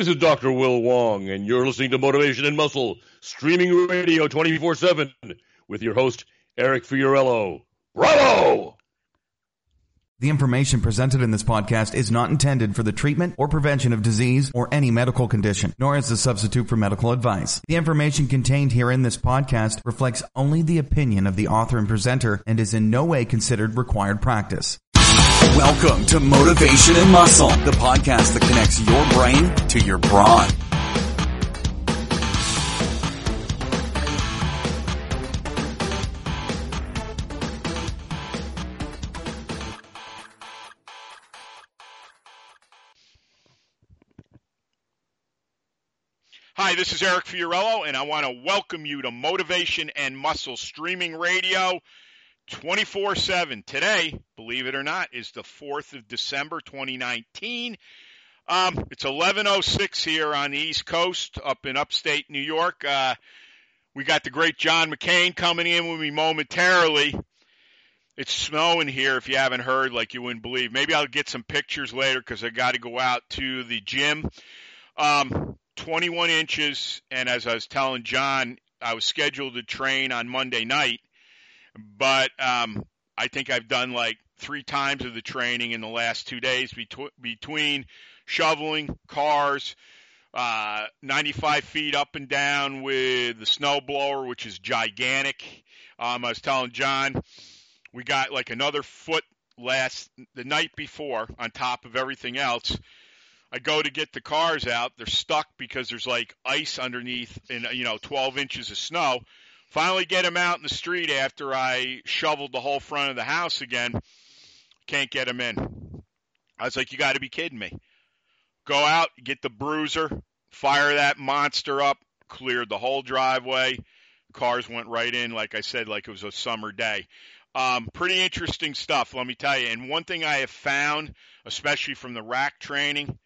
This is Dr. Will Wong, and you're listening to Motivation and Muscle, streaming radio 24 7 with your host, Eric Fiorillo. Bravo! The information presented in this podcast is not intended for the treatment or prevention of disease or any medical condition, nor is a substitute for medical advice. The information contained here in this podcast reflects only the opinion of the author and presenter and is in no way considered required practice. Welcome to Motivation and Muscle, the podcast that connects your brain to your brawn. Hi, this is Eric Fiorillo, and I want to welcome you to Motivation and Muscle Streaming Radio 24 7. Today, believe it or not, is the 4th of December 2019. Um, it's 11.06 here on the East Coast, up in upstate New York. Uh, we got the great John McKean coming in with me momentarily. It's snowing here, if you haven't heard, like you wouldn't believe. Maybe I'll get some pictures later because I got to go out to the gym. Um, 21 inches, and as I was telling John, I was scheduled to train on Monday night but um, I think I've done like three times of the training in the last two days between between shoveling cars, uh, 95 feet up and down with the snow blower, which is gigantic. Um, I was telling John, we got like another foot last the night before on top of everything else. I go to get the cars out. They're stuck because there's like ice underneath and you know 12 inches of snow. Finally, get him out in the street after I shoveled the whole front of the house again. Can't get him in. I was like, you got to be kidding me. Go out, get the bruiser, fire that monster up, cleared the whole driveway. Cars went right in, like I said, like it was a summer day. Um, pretty interesting stuff, let me tell you. And one thing I have found, especially from the rack training,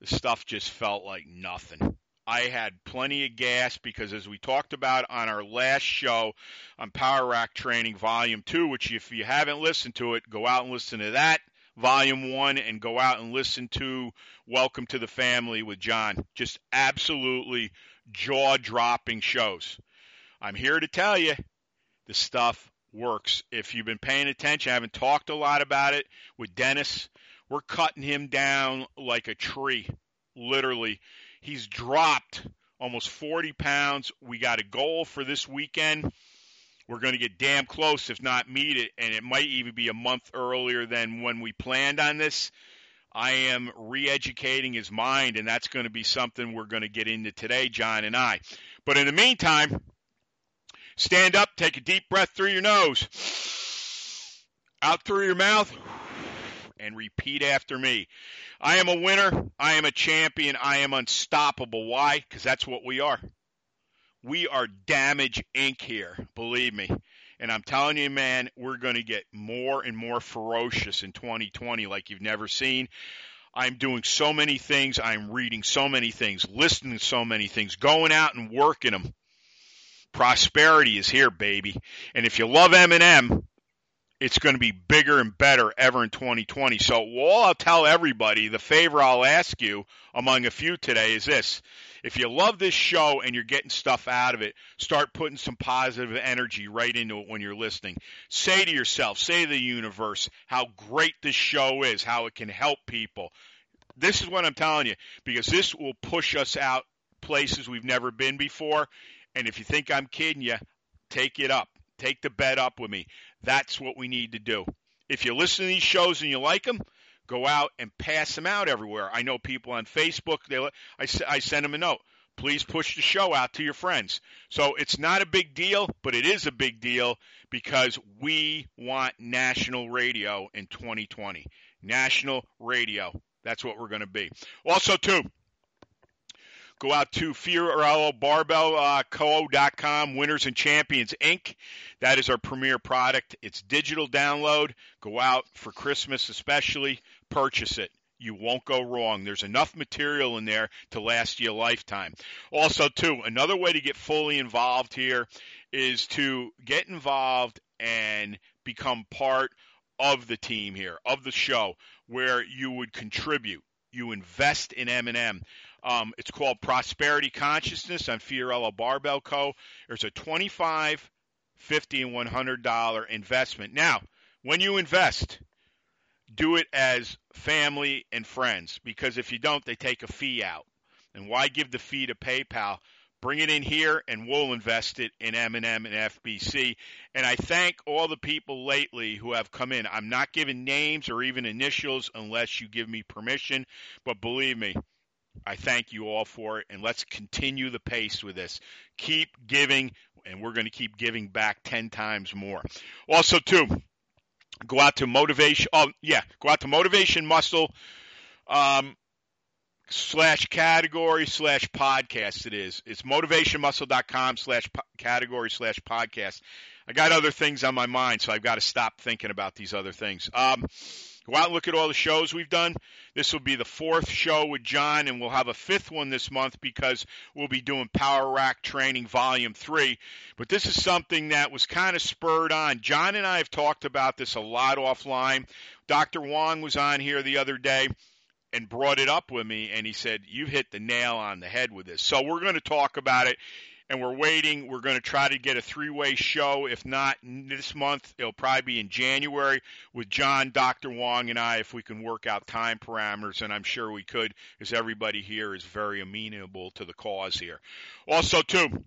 the stuff just felt like nothing. I had plenty of gas because, as we talked about on our last show on Power Rack Training Volume 2, which if you haven't listened to it, go out and listen to that, Volume 1, and go out and listen to Welcome to the Family with John. Just absolutely jaw dropping shows. I'm here to tell you the stuff works. If you've been paying attention, I haven't talked a lot about it with Dennis. We're cutting him down like a tree, literally He's dropped almost 40 pounds. We got a goal for this weekend. We're going to get damn close, if not meet it, and it might even be a month earlier than when we planned on this. I am re educating his mind, and that's going to be something we're going to get into today, John and I. But in the meantime, stand up, take a deep breath through your nose, out through your mouth, and repeat after me. I am a winner. I am a champion. I am unstoppable. Why? Because that's what we are. We are Damage Inc. here, believe me. And I'm telling you, man, we're going to get more and more ferocious in 2020 like you've never seen. I'm doing so many things. I'm reading so many things, listening to so many things, going out and working them. Prosperity is here, baby. And if you love M&M, it's going to be bigger and better ever in 2020. So, all I'll tell everybody, the favor I'll ask you among a few today is this. If you love this show and you're getting stuff out of it, start putting some positive energy right into it when you're listening. Say to yourself, say to the universe how great this show is, how it can help people. This is what I'm telling you because this will push us out places we've never been before. And if you think I'm kidding you, take it up. Take the bet up with me. That's what we need to do. If you listen to these shows and you like them, go out and pass them out everywhere. I know people on Facebook. They, I, I send them a note. Please push the show out to your friends. So it's not a big deal, but it is a big deal because we want national radio in 2020. National radio. That's what we're going to be. Also, too, Go out to FiorilloBarbellCo.com, uh, Winners and Champions Inc. That is our premier product. It's digital download. Go out for Christmas, especially, purchase it. You won't go wrong. There's enough material in there to last you a lifetime. Also, too, another way to get fully involved here is to get involved and become part of the team here, of the show, where you would contribute you invest in M&M. Um, it's called Prosperity Consciousness on Fiorillo Barbell Co. There's a 25 50 and $100 investment. Now, when you invest, do it as family and friends because if you don't, they take a fee out. And why give the fee to PayPal? Bring it in here, and we'll invest it in M&M and FBC. And I thank all the people lately who have come in. I'm not giving names or even initials unless you give me permission, but believe me, I thank you all for it, and let's continue the pace with this. Keep giving, and we're going to keep giving back 10 times more. Also, too, go out to motivation. Oh, yeah, go out to motivation muscle. Um, slash category slash podcast it is it's motivationmuscle.com slash category slash podcast i got other things on my mind so i've got to stop thinking about these other things um, Go out and look at all the shows we've done. This will be the fourth show with John, and we'll have a fifth one this month because we'll be doing Power Rack Training Volume 3. But this is something that was kind of spurred on. John and I have talked about this a lot offline. Dr. Wong was on here the other day and brought it up with me, and he said, you've hit the nail on the head with this. So we're going to talk about it and we're waiting. We're going to try to get a three way show. If not this month, it'll probably be in January with John, Dr. Wong, and I if we can work out time parameters, and I'm sure we could because everybody here is very amenable to the cause here. Also, too,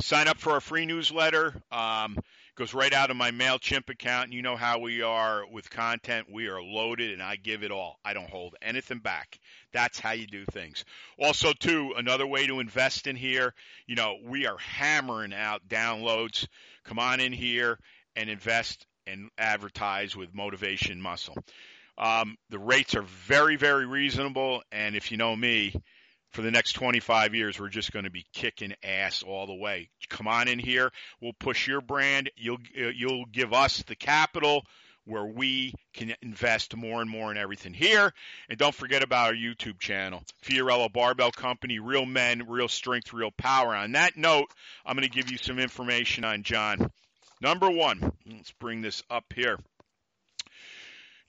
sign up for our free newsletter. Um, goes right out of my MailChimp account. And you know how we are with content. We are loaded and I give it all. I don't hold anything back. That's how you do things. Also, too, another way to invest in here, you know, we are hammering out downloads. Come on in here and invest and advertise with Motivation Muscle. Um, the rates are very, very reasonable. And if you know me, for the next 25 years, we're just going to be kicking ass all the way. Come on in here. We'll push your brand. You'll, you'll give us the capital where we can invest more and more in everything here. And don't forget about our YouTube channel, Fiorillo Barbell Company, Real Men, Real Strength, Real Power. On that note, I'm going to give you some information on John. Number one, let's bring this up here.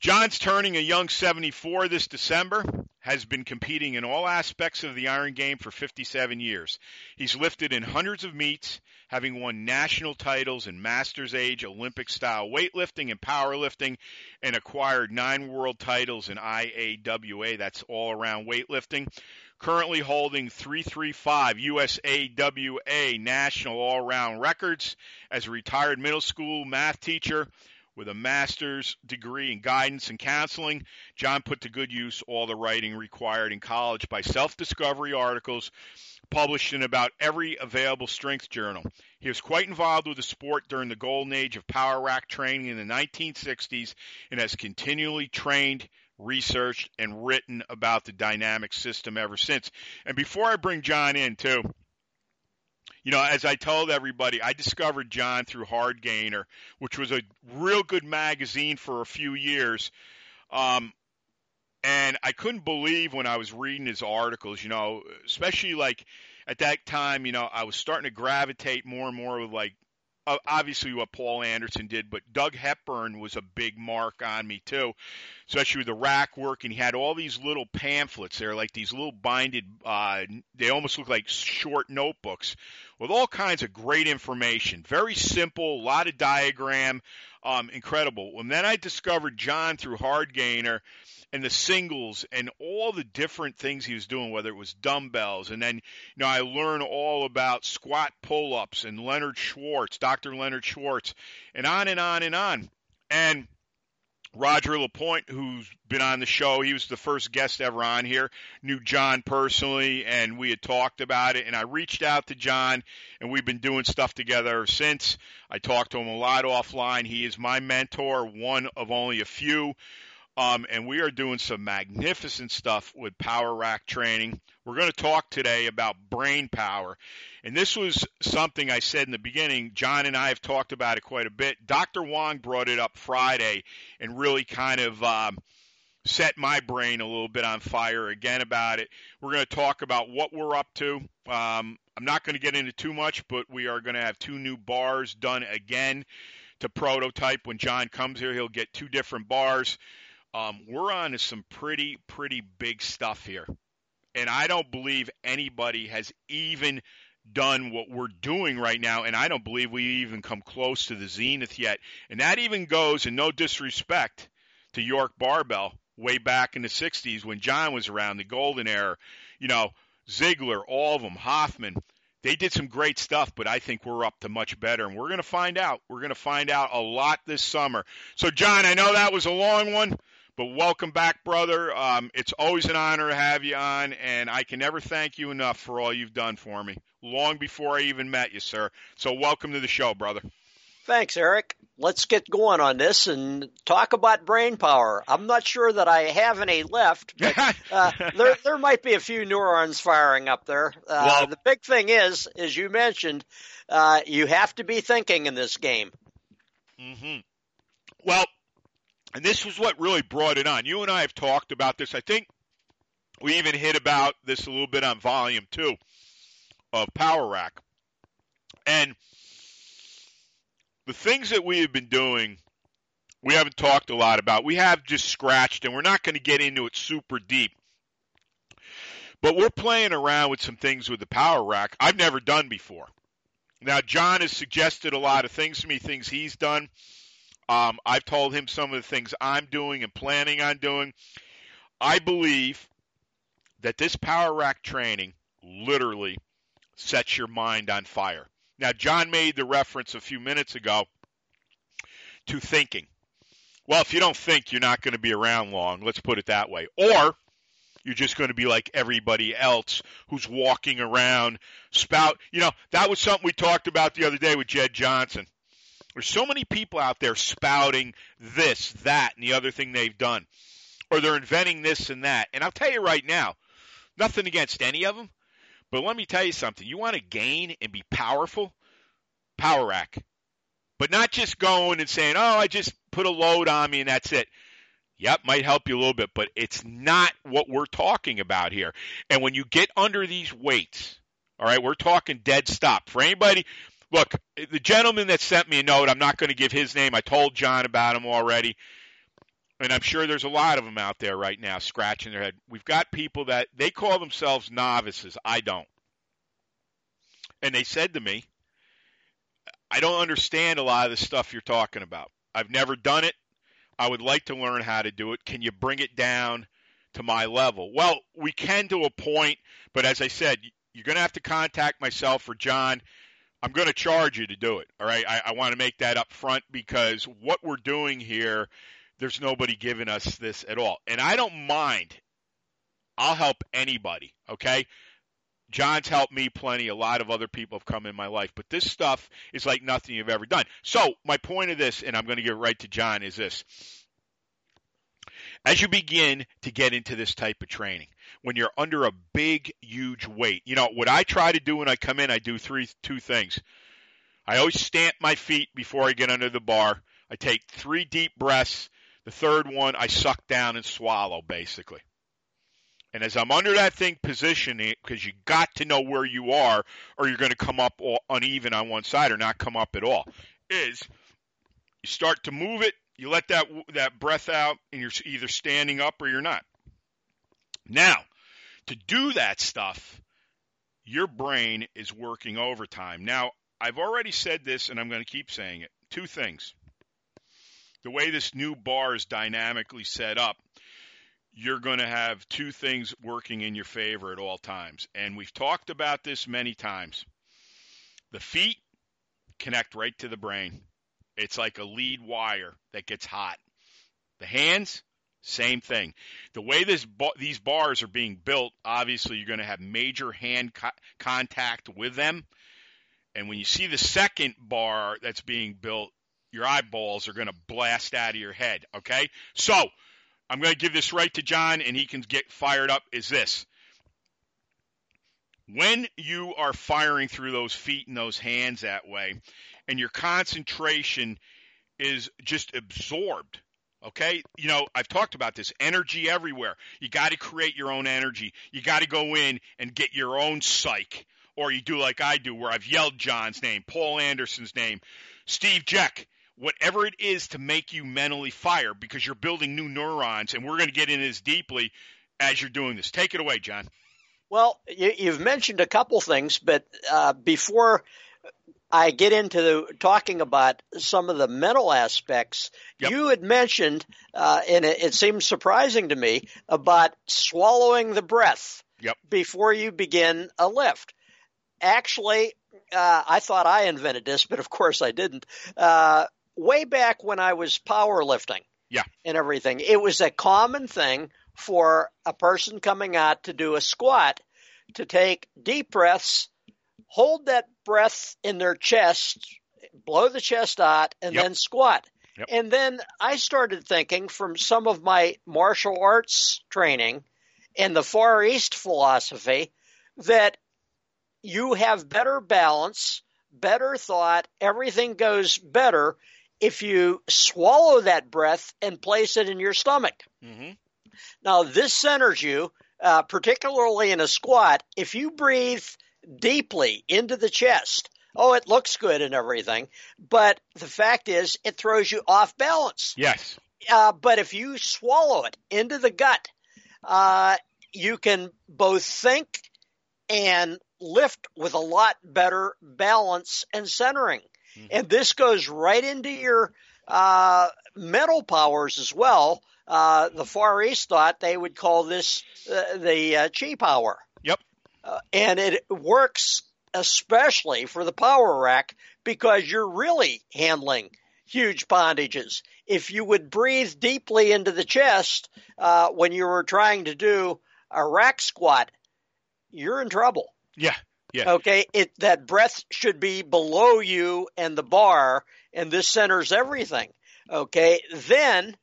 John's turning a young 74 this December has been competing in all aspects of the iron game for 57 years. He's lifted in hundreds of meets, having won national titles in masters age, Olympic style weightlifting and powerlifting, and acquired nine world titles in IAWA, that's all around weightlifting. Currently holding 335 USAWA national all around records as a retired middle school math teacher with a master's degree in guidance and counseling, John put to good use all the writing required in college by self discovery articles published in about every available strength journal. He was quite involved with the sport during the golden age of power rack training in the 1960s and has continually trained, researched, and written about the dynamic system ever since. And before I bring John in, too, you know, as I told everybody, I discovered John through Hardgainer, which was a real good magazine for a few years. Um, and I couldn't believe when I was reading his articles, you know, especially like at that time, you know, I was starting to gravitate more and more with like obviously what Paul Anderson did, but Doug Hepburn was a big mark on me too, especially with the rack work. And he had all these little pamphlets. They're like these little binded, uh, they almost look like short notebooks with all kinds of great information. Very simple, a lot of diagram, um, incredible. And then I discovered John through Hardgainer and the singles and all the different things he was doing, whether it was dumbbells. And then, you know, I learn all about squat pull ups and Leonard Schwartz, Dr. Leonard Schwartz, and on and on and on. And Roger Lapointe, who's been on the show, he was the first guest ever on here, knew John personally, and we had talked about it. And I reached out to John, and we've been doing stuff together since. I talked to him a lot offline. He is my mentor, one of only a few. Um, and we are doing some magnificent stuff with Power Rack training. We're going to talk today about brain power. And this was something I said in the beginning. John and I have talked about it quite a bit. Dr. Wong brought it up Friday and really kind of um, set my brain a little bit on fire again about it. We're going to talk about what we're up to. Um, I'm not going to get into too much, but we are going to have two new bars done again to prototype. When John comes here, he'll get two different bars. Um, we're on to some pretty, pretty big stuff here. And I don't believe anybody has even done what we're doing right now, and I don't believe we even come close to the zenith yet. And that even goes, and no disrespect to York Barbell, way back in the 60s when John was around, the golden era, you know, Ziegler, all of them, Hoffman. They did some great stuff, but I think we're up to much better, and we're going to find out. We're going to find out a lot this summer. So, John, I know that was a long one, but welcome back, brother. Um, it's always an honor to have you on, and I can never thank you enough for all you've done for me, long before I even met you, sir. So, welcome to the show, brother. Thanks, Eric. Let's get going on this and talk about brain power. I'm not sure that I have any left, but uh, there there might be a few neurons firing up there. Uh, well, the big thing is, as you mentioned, uh, you have to be thinking in this game. Mm-hmm. Well, and this was what really brought it on. You and I have talked about this. I think we even hit about this a little bit on volume two of Power Rack, and the things that we have been doing, we haven't talked a lot about. We have just scratched, and we're not going to get into it super deep. But we're playing around with some things with the power rack I've never done before. Now, John has suggested a lot of things to me, things he's done. Um, I've told him some of the things I'm doing and planning on doing. I believe that this power rack training literally sets your mind on fire. Now, John made the reference a few minutes ago to thinking. Well, if you don't think, you're not going to be around long. Let's put it that way. Or you're just going to be like everybody else who's walking around spout. You know, that was something we talked about the other day with Jed Johnson. There's so many people out there spouting this, that, and the other thing they've done. Or they're inventing this and that. And I'll tell you right now, nothing against any of them. But let me tell you something. You want to gain and be powerful? Power rack. But not just going and saying, oh, I just put a load on me and that's it. Yep, might help you a little bit, but it's not what we're talking about here. And when you get under these weights, all right, we're talking dead stop. For anybody, look, the gentleman that sent me a note, I'm not going to give his name. I told John about him already and I'm sure there's a lot of them out there right now scratching their head. We've got people that they call themselves novices. I don't. And they said to me, I don't understand a lot of the stuff you're talking about. I've never done it. I would like to learn how to do it. Can you bring it down to my level? Well, we can to a point, but as I said, you're going to have to contact myself or John. I'm going to charge you to do it. All right. I, I want to make that up front because what we're doing here there's nobody giving us this at all. And I don't mind. I'll help anybody, okay? John's helped me plenty. A lot of other people have come in my life, but this stuff is like nothing you've ever done. So, my point of this, and I'm going to get right to John, is this. As you begin to get into this type of training, when you're under a big, huge weight, you know, what I try to do when I come in, I do three, two things. I always stamp my feet before I get under the bar. I take three deep breaths the third one, I suck down and swallow, basically. And as I'm under that thing positioning, because you got to know where you are, or you're going to come up uneven on one side or not come up at all, is you start to move it, you let that that breath out, and you're either standing up or you're not. Now, to do that stuff, your brain is working overtime. Now, I've already said this, and I'm going to keep saying it. Two things the way this new bar is dynamically set up, you're going to have two things working in your favor at all times. And we've talked about this many times. The feet connect right to the brain. It's like a lead wire that gets hot. The hands, same thing. The way this these bars are being built, obviously you're going to have major hand co- contact with them. And when you see the second bar that's being built, your eyeballs are going to blast out of your head. Okay? So, I'm going to give this right to John and he can get fired up. Is this when you are firing through those feet and those hands that way, and your concentration is just absorbed. Okay, you know, I've talked about this energy everywhere. You got to create your own energy. You got to go in and get your own psych, or you do like I do, where I've yelled John's name, Paul Anderson's name, Steve Jack, whatever it is to make you mentally fire because you're building new neurons. And we're going to get into this deeply as you're doing this. Take it away, John. Well, you, have mentioned a couple things, but uh, before I get into talking about some of the mental aspects, yep. you had mentioned, uh, and it, it seems surprising to me, about swallowing the breath yep. before you begin a lift. Actually, uh, I thought I invented this, but of course I didn't. Uh, way back when I was powerlifting, yeah, and everything, it was a common thing for a person coming out to do a squat to take deep breaths, hold that breath in their chest, blow the chest out, and yep. then squat. Yep. And then I started thinking from some of my martial arts training and the Far East philosophy that you have better balance, better thought, everything goes better if you swallow that breath and place it in your stomach. Mm-hmm. Now, this centers you, uh, particularly in a squat. If you breathe deeply into the chest, oh, it looks good and everything, but the fact is, it throws you off balance. Yes. Uh, but if you swallow it into the gut, uh, you can both think and lift with a lot better balance and centering. Mm-hmm. And this goes right into your uh, mental powers as well. Uh, the Far East thought they would call this uh, the uh, chi power. Uh, and it works especially for the power rack because you're really handling huge poundages. If you would breathe deeply into the chest uh, when you were trying to do a rack squat, you're in trouble. Yeah. Yeah. Okay. It that breath should be below you and the bar, and this centers everything. Okay. Then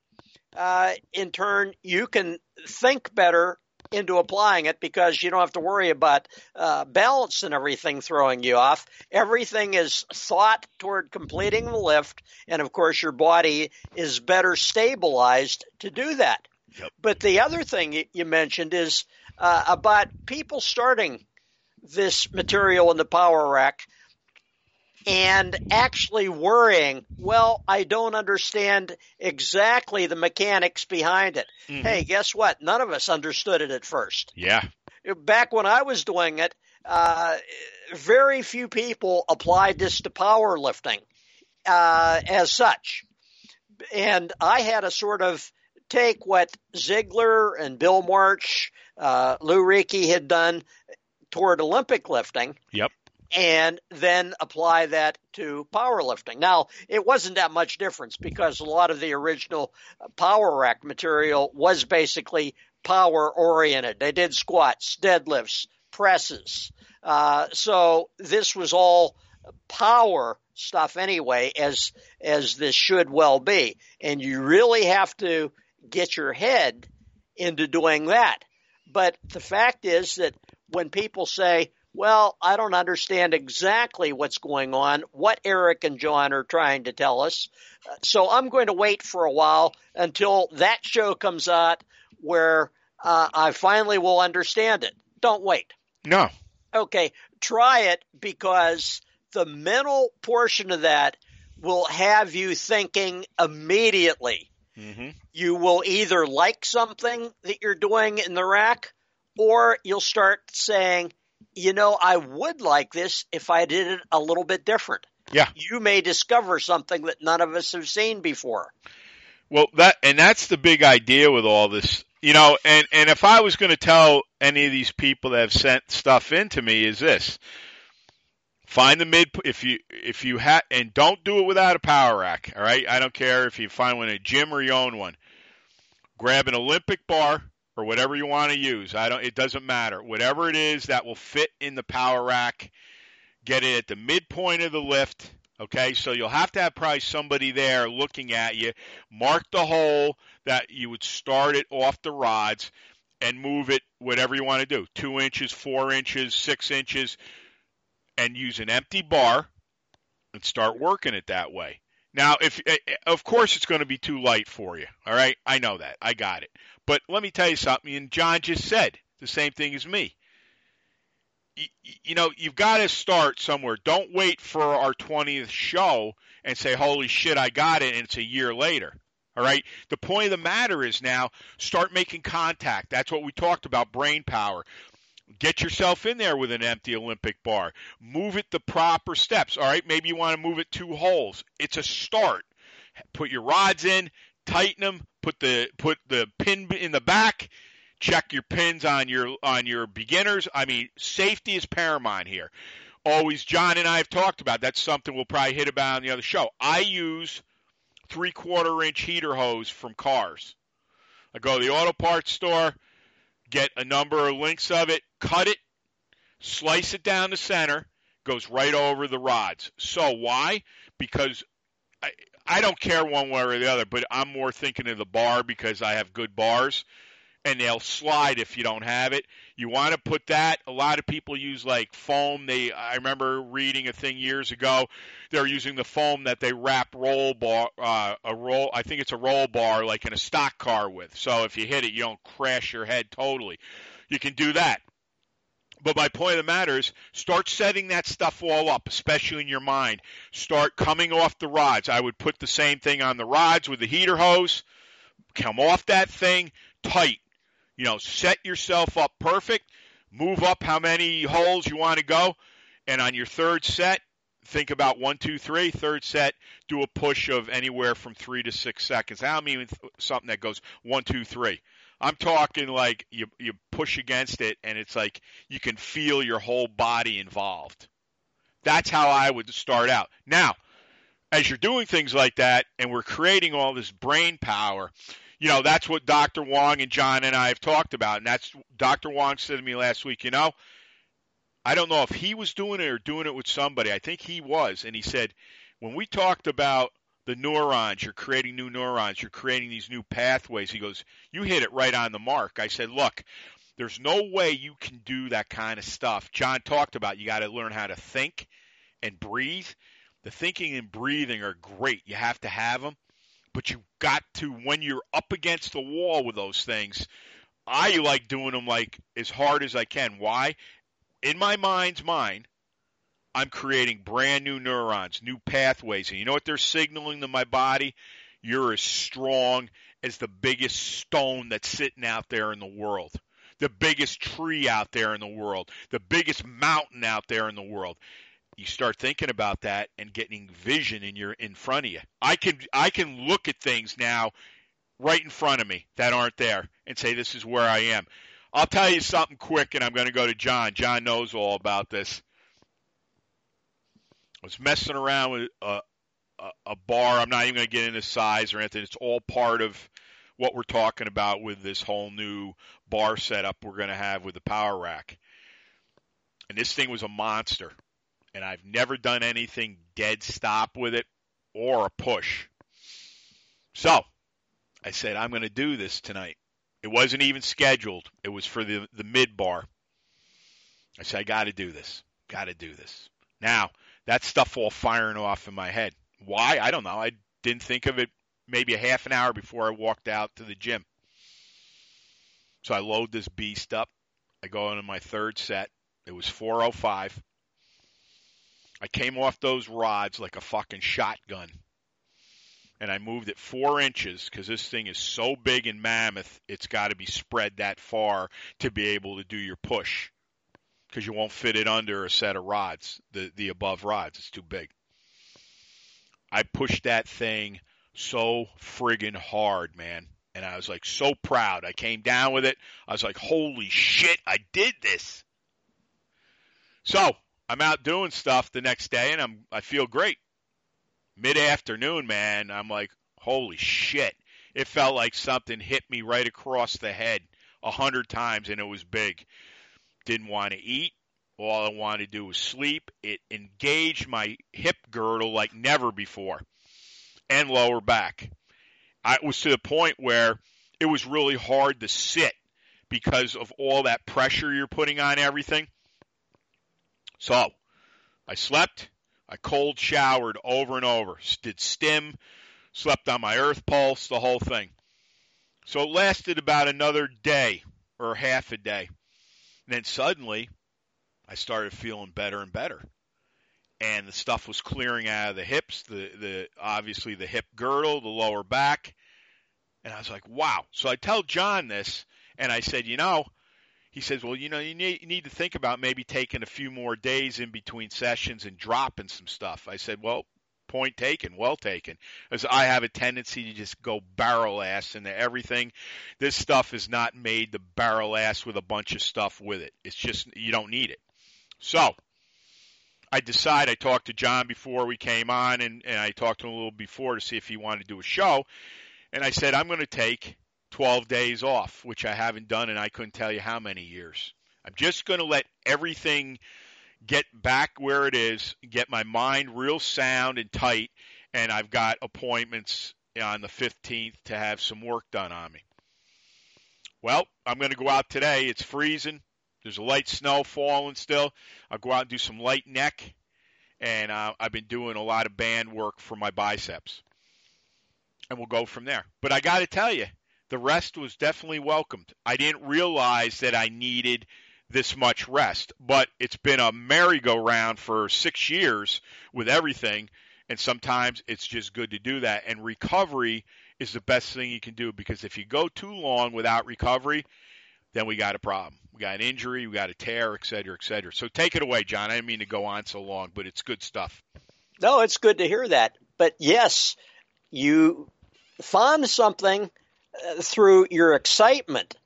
uh, in turn, you can think better into applying it because you don't have to worry about uh, balance and everything throwing you off. Everything is thought toward completing the lift, and of course, your body is better stabilized to do that. Yep. But the other thing you mentioned is uh, about people starting this material in the power rack and actually worrying, well, I don't understand exactly the mechanics behind it. Mm-hmm. Hey, guess what? None of us understood it at first. Yeah. Back when I was doing it, uh, very few people applied this to powerlifting uh, as such. And I had a sort of take what Ziegler and Bill March, uh, Lou Riecke had done toward Olympic lifting. Yep and then apply that to powerlifting. Now, it wasn't that much difference because a lot of the original power rack material was basically power oriented. They did squats, deadlifts, presses. Uh, so this was all power stuff anyway, as as this should well be. And you really have to get your head into doing that. But the fact is that when people say, well, I don't understand exactly what's going on, what Eric and John are trying to tell us. So I'm going to wait for a while until that show comes out where uh, I finally will understand it. Don't wait. No. Okay, try it because the mental portion of that will have you thinking immediately. Mm-hmm. You will either like something that you're doing in the rack or you'll start saying, you know, I would like this if I did it a little bit different. Yeah. You may discover something that none of us have seen before. Well, that and that's the big idea with all this. You know, and and if I was going to tell any of these people that have sent stuff into me is this. Find the mid if you if you have and don't do it without a power rack, all right? I don't care if you find one at a gym or you own one. Grab an Olympic bar, or whatever you want to use. I don't. It doesn't matter. Whatever it is that will fit in the power rack, get it at the midpoint of the lift. Okay, so you'll have to have probably somebody there looking at you. Mark the hole that you would start it off the rods and move it whatever you want to do two inches, four inches, six inches, and use an empty bar and start working it that way. Now, if eh, eh, of course it's going to be too light for you. All right, I know that. I got it. But let me tell you something. And John just said the same thing as me. You, you know, you've got to start somewhere. Don't wait for our 20th show and say, holy shit, I got it, and it's a year later. All right. The point of the matter is now start making contact. That's what we talked about brain power. Get yourself in there with an empty Olympic bar. Move it the proper steps. All right. Maybe you want to move it two holes. It's a start. Put your rods in, tighten them, put the put the pin in the back, check your pins on your on your beginners. I mean, safety is paramount here. Always, John and I have talked about. That's something we'll probably hit about on the other show. I use three quarter inch heater hose from cars. I go to the auto parts store, get a number of links of it, cut it, slice it down the center, goes right over the rods. So why? Because I, I don't care one way or the other, but I'm more thinking of the bar because I have good bars and they'll slide if you don't have it. You want to put that. A lot of people use like foam. They I remember reading a thing years ago. They're using the foam that they wrap roll bar uh, a roll. I think it's a roll bar like in a stock car with. So if you hit it, you don't crash your head totally. You can do that. But my point of the matter is start setting that stuff all up, especially in your mind. Start coming off the rods. I would put the same thing on the rods with the heater hose. Come off that thing tight you know, set yourself up perfect, move up how many holes you want to go, and on your third set, think about one, two, three. Third set, do a push of anywhere from three to six seconds. I don't mean something that goes one, two, three. I'm talking like you you push against it, and it's like you can feel your whole body involved. That's how I would start out. Now, as you're doing things like that, and we're creating all this brain power, you know, that's what Dr. Wong and John and I have talked about. And that's Dr. Wong said to me last week, you know, I don't know if he was doing it or doing it with somebody. I think he was. And he said, when we talked about the neurons, you're creating new neurons, you're creating these new pathways, he goes, you hit it right on the mark. I said, look, there's no way you can do that kind of stuff. John talked about you got to learn how to think and breathe. The thinking and breathing are great. You have to have them but you got to when you're up against the wall with those things. I like doing them like as hard as I can. Why? In my mind's mind, I'm creating brand new neurons, new pathways, and you know what they're signaling to my body? You're as strong as the biggest stone that's sitting out there in the world, the biggest tree out there in the world, the biggest mountain out there in the world you start thinking about that and getting vision in your in front of you. I can I can look at things now right in front of me that aren't there and say this is where I am. I'll tell you something quick and I'm going to go to John. John knows all about this. I was messing around with a, a, a bar. I'm not even going to get into size or anything. It's all part of what we're talking about with this whole new bar setup we're going to have with the power rack. And this thing was a monster and I've never done anything dead stop with it or a push. So I said, I'm going to do this tonight. It wasn't even scheduled. It was for the, the mid bar. I said, I got to do this. Got to do this. Now, that stuff all firing off in my head. Why? I don't know. I didn't think of it maybe a half an hour before I walked out to the gym. So I load this beast up. I go into my third set. It was 405. I came off those rods like a fucking shotgun. And I moved it four inches because this thing is so big and mammoth, it's got to be spread that far to be able to do your push. Because you won't fit it under a set of rods, the, the above rods. It's too big. I pushed that thing so friggin' hard, man. And I was like so proud. I came down with it. I was like, holy shit, I did this. So I'm out doing stuff the next day and I'm I feel great. Mid afternoon, man, I'm like, holy shit. It felt like something hit me right across the head a hundred times and it was big. Didn't want to eat. All I wanted to do was sleep. It engaged my hip girdle like never before and lower back. I was to the point where it was really hard to sit because of all that pressure you're putting on everything. So I slept. I cold showered over and over. Did stim, slept on my earth pulse, the whole thing. So it lasted about another day or half a day. And then suddenly I started feeling better and better. And the stuff was clearing out of the hips, the, the obviously the hip girdle, the lower back. And I was like, wow. So I tell John this, and I said, you know, he says, well, you know, you need, you need to think about maybe taking a few more days in between sessions and dropping some stuff. I said, well, point taken, well taken. As I have a tendency to just go barrel ass into everything. This stuff is not made to barrel ass with a bunch of stuff with it. It's just you don't need it. So I decide I talked to John before we came on and, and I talked to him a little before to see if he wanted to do a show. And I said, I'm going to take 12 days off, which I haven't done and I couldn't tell you how many years. I'm just going to let everything get back where it is, get my mind real sound and tight, and I've got appointments on the 15th to have some work done on me. Well, I'm going to go out today. It's freezing. There's a light snow falling still. I'll go out and do some light neck, and uh, I've been doing a lot of band work for my biceps. And we'll go from there. But I got to tell you, the rest was definitely welcomed. I didn't realize that I needed this much rest, but it's been a merry-go-round for six years with everything, and sometimes it's just good to do that. And recovery is the best thing you can do because if you go too long without recovery, then we got a problem. We got an injury, we got a tear, et cetera, et cetera. So take it away, John. I didn't mean to go on so long, but it's good stuff. No, it's good to hear that. But yes, you found something through your excitement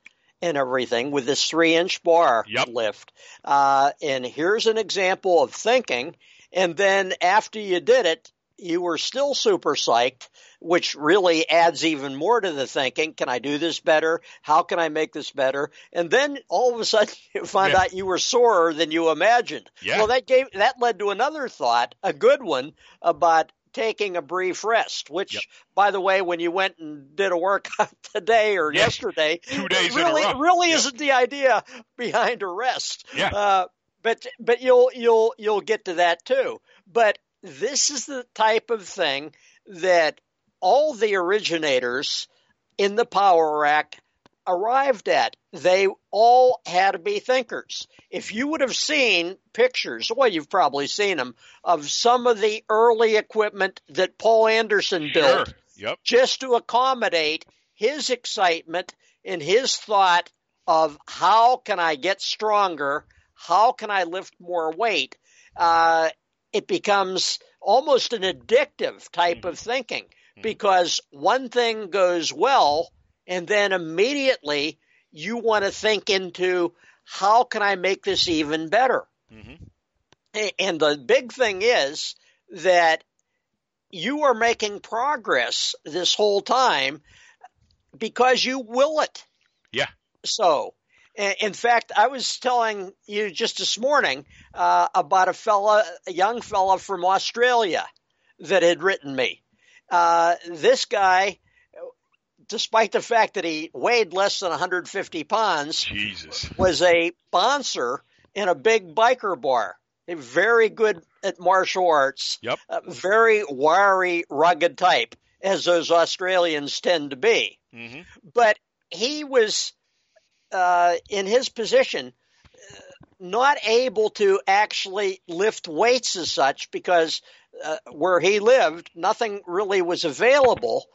and everything with this three inch bar yep. lift. Uh, and here's an example of thinking. And then after you did it, you were still super psyched, which really adds even more to the thinking. Can I do this better? How can I make this better? And then all of a sudden you find yeah. out you were sorer than you imagined. Yeah. Well, that gave, that led to another thought, a good one about taking a brief rest, which, yep. by the way, when you went and did a workout today or yeah. yesterday, two days really, in a row. really yep. isn't the idea behind a rest. Yeah. Uh, but but you'll you'll you'll get to that too. But this is the type of thing that all the originators in the power rack arrived at. They all had to be thinkers. If you would have seen pictures, well, you've probably seen them, of some of the early equipment that Paul Anderson sure. built yep. just to accommodate his excitement and his thought of how can I get stronger? How can I lift more weight? Uh, it becomes almost an addictive type mm-hmm. of thinking because one thing goes well and then immediately you want to think into how can I make this even better? Mm-hmm. And the big thing is that you are making progress this whole time because you will it. Yeah. So, in fact, I was telling you just this morning uh, about a fella, a young fella from Australia that had written me. Uh, this guy despite the fact that he weighed less than 150 pounds, Jesus. was a bouncer in a big biker bar. A very good at martial arts. Yep. Very wiry, rugged type, as those Australians tend to be. Mm-hmm. But he was uh, in his position not able to actually lift weights as such because uh, where he lived, nothing really was available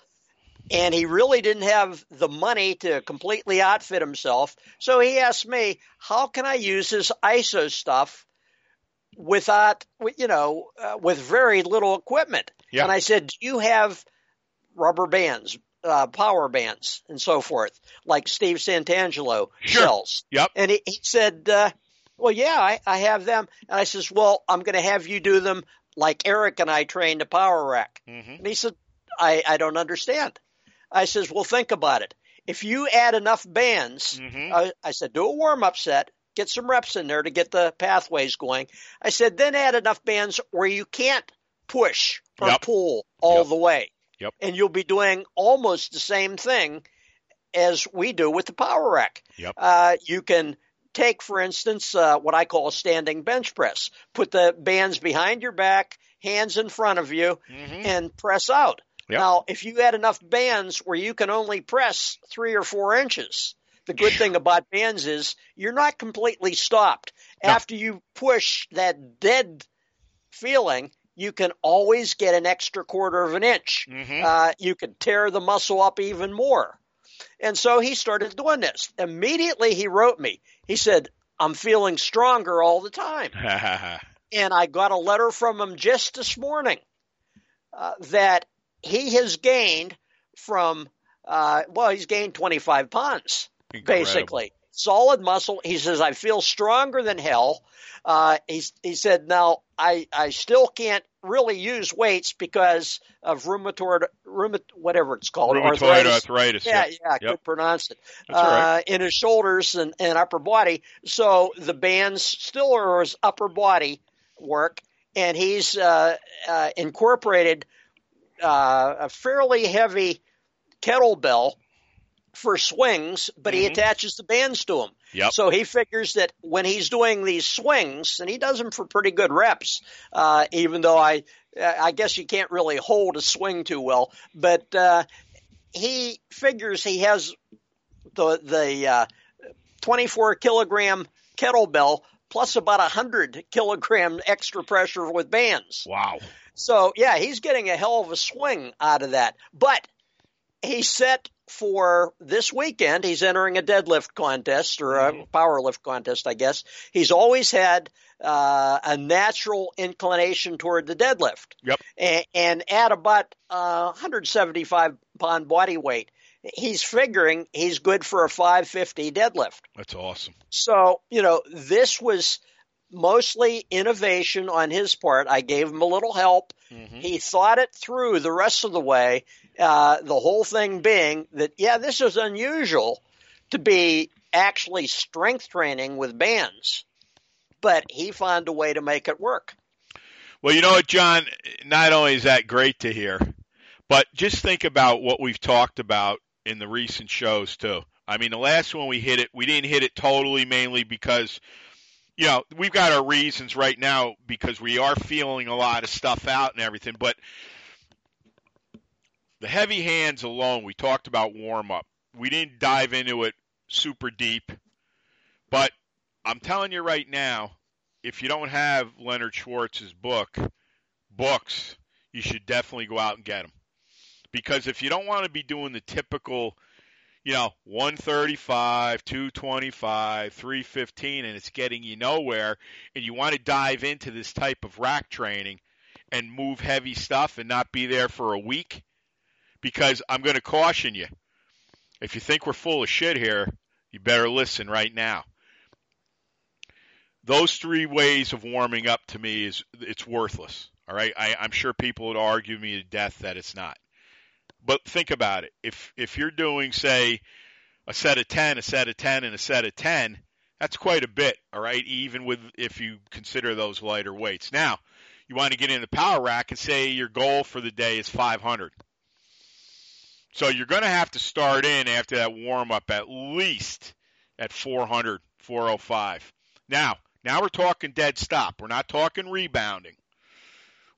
and he really didn't have the money to completely outfit himself. So he asked me, "How can I use this ISO stuff without, you know, uh, with very little equipment?" Yeah. And I said, "Do you have rubber bands, uh, power bands, and so forth, like Steve Santangelo Sure. sells?" Yep. And he, he said, uh, "Well, yeah, I, I have them." And I says, "Well, I'm going to have you do them like Eric and I trained a power rack." Mm-hmm. And he said, I, I don't understand. I says, well, think about it. If you add enough bands, Mhm. I, I said, do a warm up set, get some reps in there to get the pathways going. I said, then add enough bands where you can't push or Yep. pull all Yep. the way. Yep. And you'll be doing almost the same thing as we do with the power rack. Yep. Uh, you can take, for instance, uh, what I call a standing bench press. Put the bands behind your back, hands in front of you, Mhm. and press out. Yep. Now, if you had enough bands where you can only press three or four inches, the good thing about bands is you're not completely stopped. No. After you push that dead feeling, you can always get an extra quarter of an inch. Mm-hmm. Uh, you can tear the muscle up even more. And so he started doing this. Immediately he wrote me. He said, I'm feeling stronger all the time. and I got a letter from him just this morning uh, that he has gained from, uh, well, he's gained 25 pounds, Incredible. basically. Solid muscle. He says, I feel stronger than hell. Uh, he, he said, now I, I still can't really use weights because of rheumatoid, rheumat, whatever it's called, rheumatoid arthritis. arthritis yeah, yeah, yeah, yep. could pronounce it. Uh, in his shoulders and, and upper body. So the bands still are his upper body work, and he's uh, uh, incorporated uh, a fairly heavy kettlebell for swings, but mm-hmm. he attaches the bands to them. Yep. So he figures that when he's doing these swings, and he does them for pretty good reps, uh, even though I, I guess you can't really hold a swing too well, but uh, he figures he has the the uh, 24 kilogram kettlebell plus about a hundred kilogram extra pressure with bands. Wow. So yeah, he's getting a hell of a swing out of that. But he's set for this weekend. He's entering a deadlift contest or a mm-hmm. power lift contest, I guess. He's always had uh, a natural inclination toward the deadlift. Yep. And, and at about uh, 175 pound body weight, he's figuring he's good for a 550 deadlift. That's awesome. So, you know, this was mostly innovation on his part. I gave him a little help. Mm-hmm. He thought it through the rest of the way. Uh, the whole thing being that, yeah, this is unusual to be actually strength training with bands, but he found a way to make it work. Well, you know what, John? Not only is that great to hear, but just think about what we've talked about in the recent shows, too. I mean, the last one we hit it, we didn't hit it totally mainly because you know, we've got our reasons right now because we are feeling a lot of stuff out and everything, but the heavy hands alone, we talked about warm up. We didn't dive into it super deep, but I'm telling you right now, if you don't have Leonard Schwartz's book, books, you should definitely go out and get them. Because if you don't want to be doing the typical – you know, 135, 225, 315, and it's getting you nowhere, and you want to dive into this type of rack training and move heavy stuff and not be there for a week, because I'm going to caution you. If you think we're full of shit here, you better listen right now. Those three ways of warming up to me is it's worthless. All right, I, I'm sure people would argue me to death that it's not. But think about it. If if you're doing say a set of 10, a set of 10 and a set of 10, that's quite a bit, all right, even with if you consider those lighter weights. Now, you want to get in the power rack and say your goal for the day is 500. So you're going to have to start in after that warm up at least at 400, 405. Now, now we're talking dead stop. We're not talking rebounding.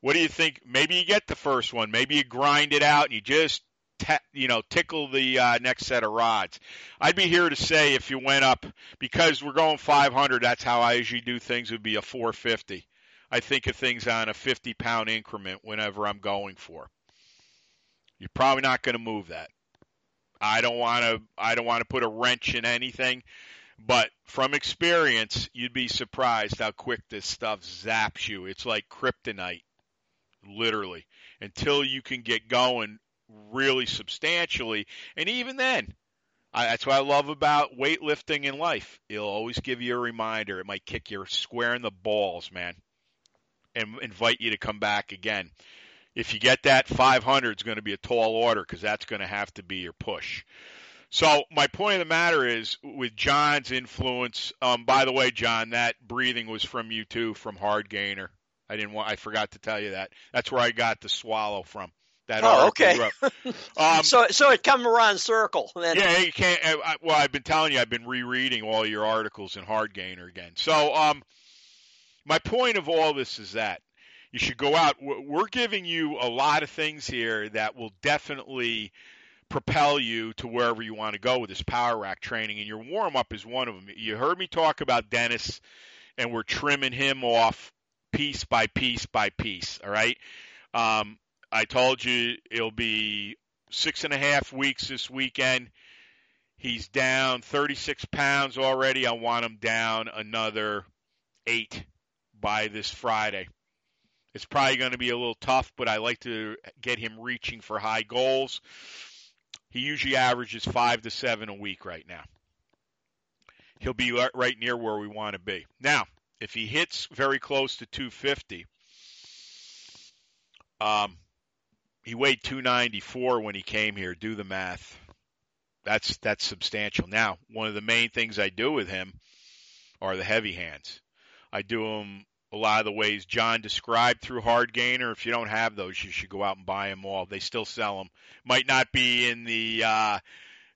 What do you think? Maybe you get the first one. Maybe you grind it out and you just you know tickle the uh, next set of rods. I'd be here to say if you went up because we're going 500. That's how I usually do things. Would be a 450. I think of things on a 50 pound increment whenever I'm going for. You're probably not going to move that. I don't want to. I don't want to put a wrench in anything. But from experience, you'd be surprised how quick this stuff zaps you. It's like kryptonite literally, until you can get going really substantially. And even then, I, that's what I love about weightlifting in life. It'll always give you a reminder. It might kick you square in the balls, man, and invite you to come back again. If you get that, 500 is going to be a tall order because that's going to have to be your push. So my point of the matter is, with John's influence. Um, by the way, John, that breathing was from you too, from Hard Gainer. I didn't want. I forgot to tell you that. That's where I got the swallow from. That oh, okay. um, so, so it come around circle. Then. Yeah, you can't. I, well, I've been telling you, I've been rereading all your articles in Hard Gainer again. So, um, my point of all this is that you should go out. We're giving you a lot of things here that will definitely propel you to wherever you want to go with this power rack training, and your warm up is one of them. You heard me talk about Dennis and we're trimming him off piece by piece by piece. All right. Um, I told you it'll be six and a half weeks this weekend. He's down 36 pounds already. I want him down another eight by this Friday. It's probably going to be a little tough, but I like to get him reaching for high goals. He usually averages five to seven a week right now. He'll be right near where we want to be. Now, if he hits very close to 250, um, he weighed 294 when he came here. Do the math. That's that's substantial. Now, one of the main things I do with him are the heavy hands. I do them a lot of the ways John described through hard Hardgainer. If you don't have those, you should go out and buy them all. They still sell them. Might not be in the uh,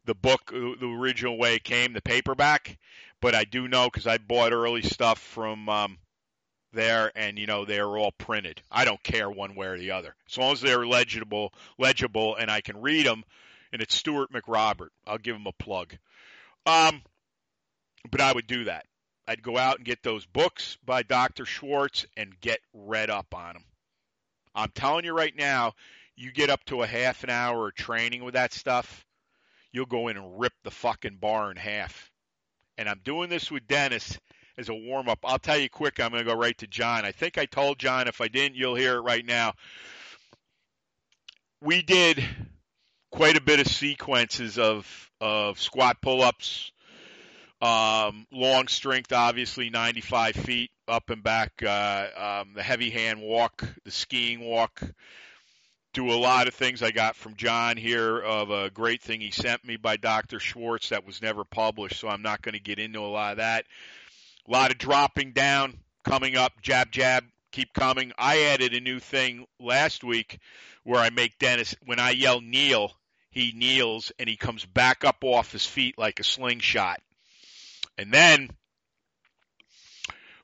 the book, the original way it came, the paperback, but I do know because I bought early stuff from um, there, and you know they are all printed. I don't care one way or the other, as long as they're legible, legible, and I can read them. And it's Stuart McRobert. I'll give him a plug. Um, but I would do that. I'd go out and get those books by Dr. Schwartz and get read up on them. I'm telling you right now, you get up to a half an hour of training with that stuff, you'll go in and rip the fucking bar in half. And I'm doing this with Dennis as a warm up. I'll tell you quick, I'm going to go right to John. I think I told John, if I didn't, you'll hear it right now. We did quite a bit of sequences of, of squat pull ups, um, long strength, obviously 95 feet up and back. Uh, um, the heavy hand walk, the skiing walk. Do a lot of things I got from John here of a great thing he sent me by Dr. Schwartz that was never published, so I'm not going to get into a lot of that. A lot of dropping down coming up, jab, jab, keep coming. I added a new thing last week where I make Dennis, when I yell kneel, he kneels and he comes back up off his feet like a slingshot and then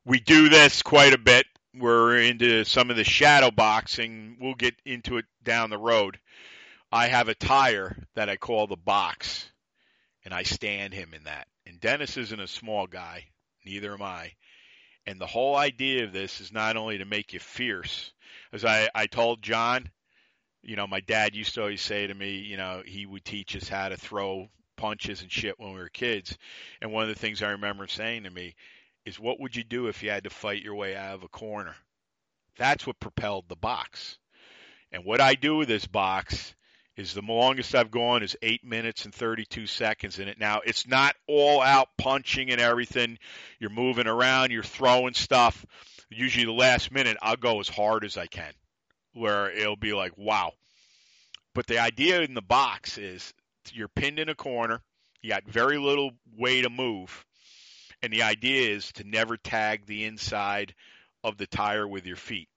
we do this quite a bit. We're into some of the shadow boxing. We'll get into it down the road. I have a tire that I call the box, and I stand him in that. And Dennis isn't a small guy, neither am I. And the whole idea of this is not only to make you fierce, as I, I told John, you know, my dad used to always say to me, you know, he would teach us how to throw punches and shit when we were kids. And one of the things I remember saying to me is, "What would you do if you had to fight your way out of a corner?" That's what propelled the box. And what I do with this box is the longest I've gone is eight minutes and 32 seconds in it. Now, it's not all out punching and everything. You're moving around, you're throwing stuff. Usually, the last minute, I'll go as hard as I can, where it'll be like, wow. But the idea in the box is you're pinned in a corner. You got very little way to move. And the idea is to never tag the inside of the tire with your feet.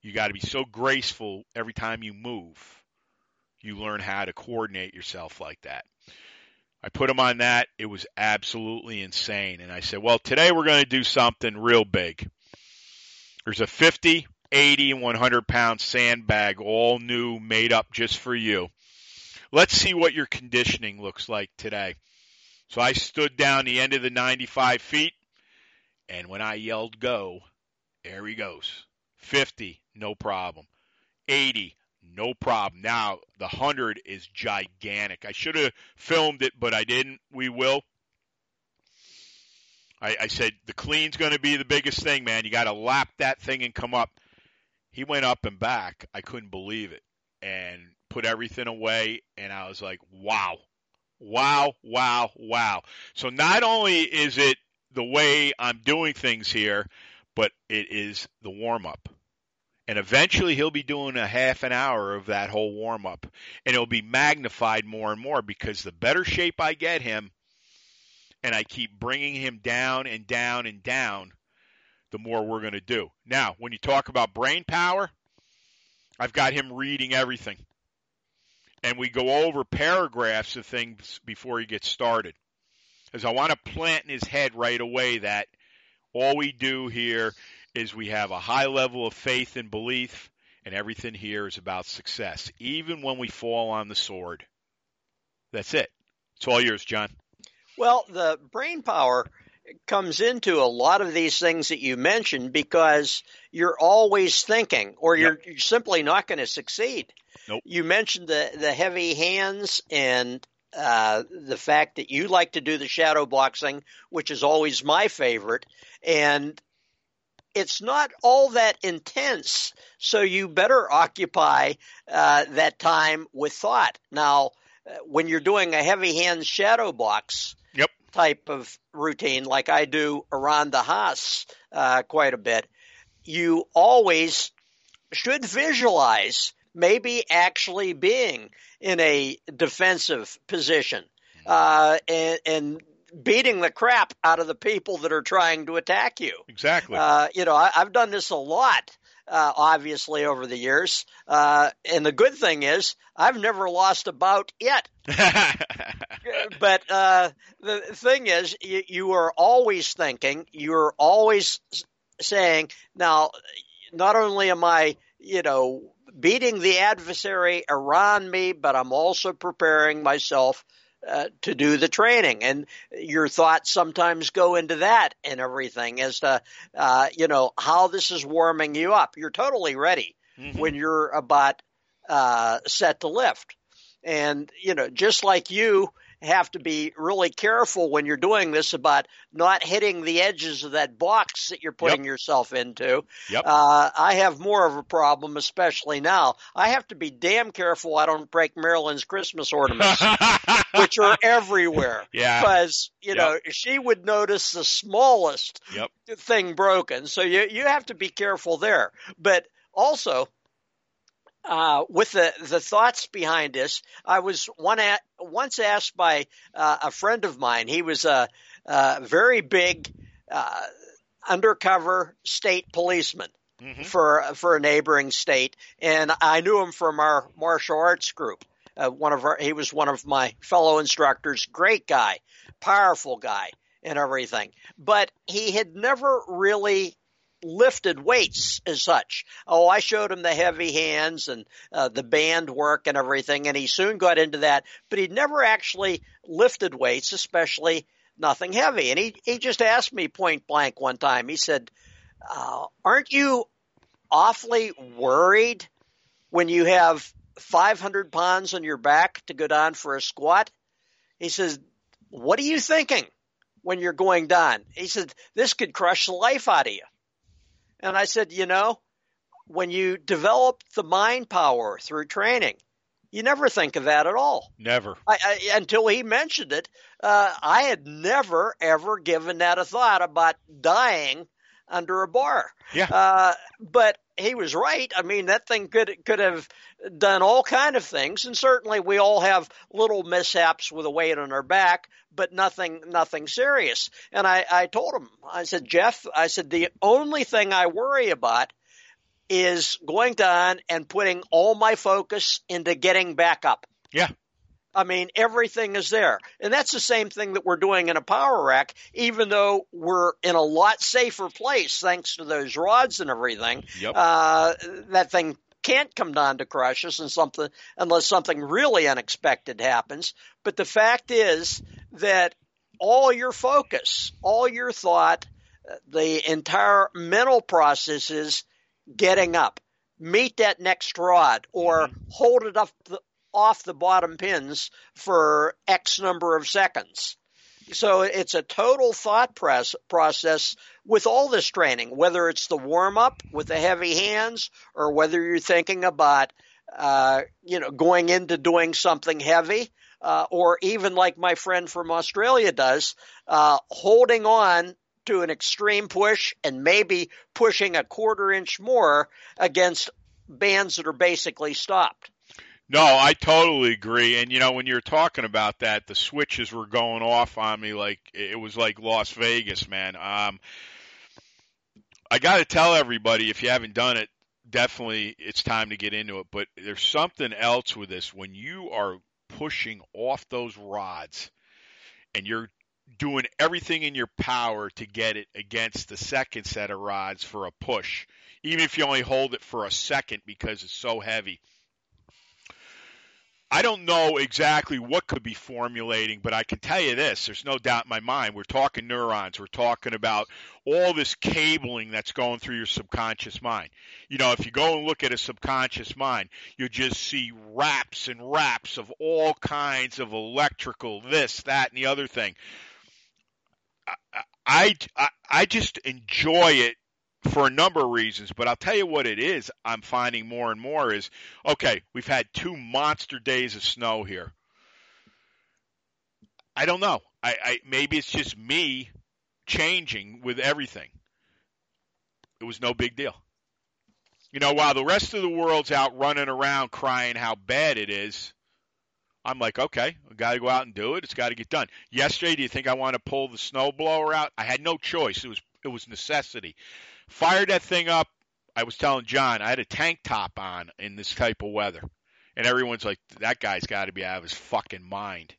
You got to be so graceful every time you move. You learn how to coordinate yourself like that. I put him on that. It was absolutely insane. And I said, well, today we're going to do something real big. There's a 50, 80, and 100 pound sandbag, all new, made up just for you. Let's see what your conditioning looks like today. So I stood down the end of the 95 feet, and when I yelled go, there he goes. 50, no problem. 80, no problem. Now, the 100 is gigantic. I should have filmed it, but I didn't. We will. I, I said, the clean's going to be the biggest thing, man. You got to lap that thing and come up. He went up and back. I couldn't believe it. And put everything away, and I was like, wow, wow, wow, wow. So not only is it the way I'm doing things here, but it is the warm up. And eventually he'll be doing a half an hour of that whole warm up. And it'll be magnified more and more because the better shape I get him, and I keep bringing him down and down and down, the more we're going to do. Now, when you talk about brain power, I've got him reading everything and we go over paragraphs of things before he gets started. As I want to plant in his head right away that all we do here is we have a high level of faith and belief, and everything here is about success, even when we fall on the sword. That's it. It's all yours, John. Well, the brain power comes into a lot of these things that you mentioned because you're always thinking or you're, yep. you're simply not going to succeed. Nope. You mentioned the, the heavy hands and uh, the fact that you like to do the shadow boxing, which is always my favorite. And it's not all that intense, so you better occupy uh, that time with thought. Now, uh, when you're doing a heavy hand shadow box yep. type of routine, like I do around the house uh, quite a bit, you always should visualize maybe actually being in a defensive position uh, and, and beating the crap out of the people that are trying to attack you. Exactly. Uh, you know, I, have done this a lot, uh, obviously, over the years. Uh, and the good thing is, I've never lost a bout yet. but uh, the thing is, you, you are always thinking, you're always saying, now, not only am I, you know, beating the adversary around me, but I'm also preparing myself uh, to do the training. And your thoughts sometimes go into that and everything as to, uh, you know, how this is warming you up. You're totally ready mm-hmm. when you're about uh, set to lift. And, you know, just like you, have to be really careful when you're doing this about not hitting the edges of that box that you're putting yep. yourself into. Yep. Uh, I have more of a problem, especially now. I have to be damn careful I don't break Marilyn's Christmas ornaments, which are everywhere. Yeah. Because, you yep. know, she would notice the smallest yep. thing broken. So you, you have to be careful there. But also, uh, with the, the thoughts behind this, I was one at, once asked by uh, a friend of mine. He was a, a very big uh, undercover state policeman mm-hmm. for for a neighboring state, and I knew him from our martial arts group. Uh, one of our, he was one of my fellow instructors. Great guy, powerful guy, and everything. But he had never really lifted weights as such. Oh, I showed him the heavy hands and uh, the band work and everything, and he soon got into that. But he'd never actually lifted weights, especially nothing heavy. And he he just asked me point blank one time. He said, uh, "Aren't you awfully worried when you have 500 pounds on your back to go down for a squat?" He says, "What are you thinking?" When you're going down, he said, this could crush the life out of you. And I said, you know, when you develop the mind power through training, you never think of that at all. Never. I, I, until he mentioned it, uh, I had never ever given that a thought about dying under a bar. Yeah. Uh, but he was right. I mean, that thing could could have done all kind of things, and certainly we all have little mishaps with a weight on our back, but nothing nothing serious. And I, I told him, I said, Jeff, I said the only thing I worry about is going down and putting all my focus into getting back up. Yeah. I mean, everything is there. And that's the same thing that we're doing in a power rack, even though we're in a lot safer place thanks to those rods and everything. Yep. Uh, that thing can't come down to crush us and something unless something really unexpected happens. But the fact is that all your focus, all your thought, the entire mental process is getting up. Meet that next rod or mm-hmm. hold it up the, off the bottom pins for X number of seconds. So it's a total thought press process with all this training, whether it's the warm up with the heavy hands or whether you're thinking about, uh, you know, going into doing something heavy, uh, or even like my friend from Australia does, uh, holding on to an extreme push and maybe pushing a quarter inch more against bands that are basically stopped. No, I totally agree. And you know, when you're talking about that, the switches were going off on me like it was like Las Vegas, man. Um, I got to tell everybody if you haven't done it, definitely it's time to get into it. But there's something else with this when you are pushing off those rods and you're doing everything in your power to get it against the second set of rods for a push, even if you only hold it for a second because it's so heavy I don't know exactly what could be formulating, but I can tell you this: there's no doubt in my mind. We're talking neurons. We're talking about all this cabling that's going through your subconscious mind. You know, if you go and look at a subconscious mind, you just see wraps and wraps of all kinds of electrical, this, that, and the other thing. I, I, I just enjoy it for a number of reasons, but I'll tell you what it is I'm finding more and more is okay, we've had two monster days of snow here. I don't know. I, I maybe it's just me changing with everything. It was no big deal. You know, while the rest of the world's out running around crying how bad it is, I'm like, okay, I got to go out and do it. It's got to get done. Yesterday, do you think I want to pull the snowblower out? I had no choice. It was it was necessity. Fired that thing up. I was telling John I had a tank top on in this type of weather, and everyone's like, "That guy's got to be out of his fucking mind."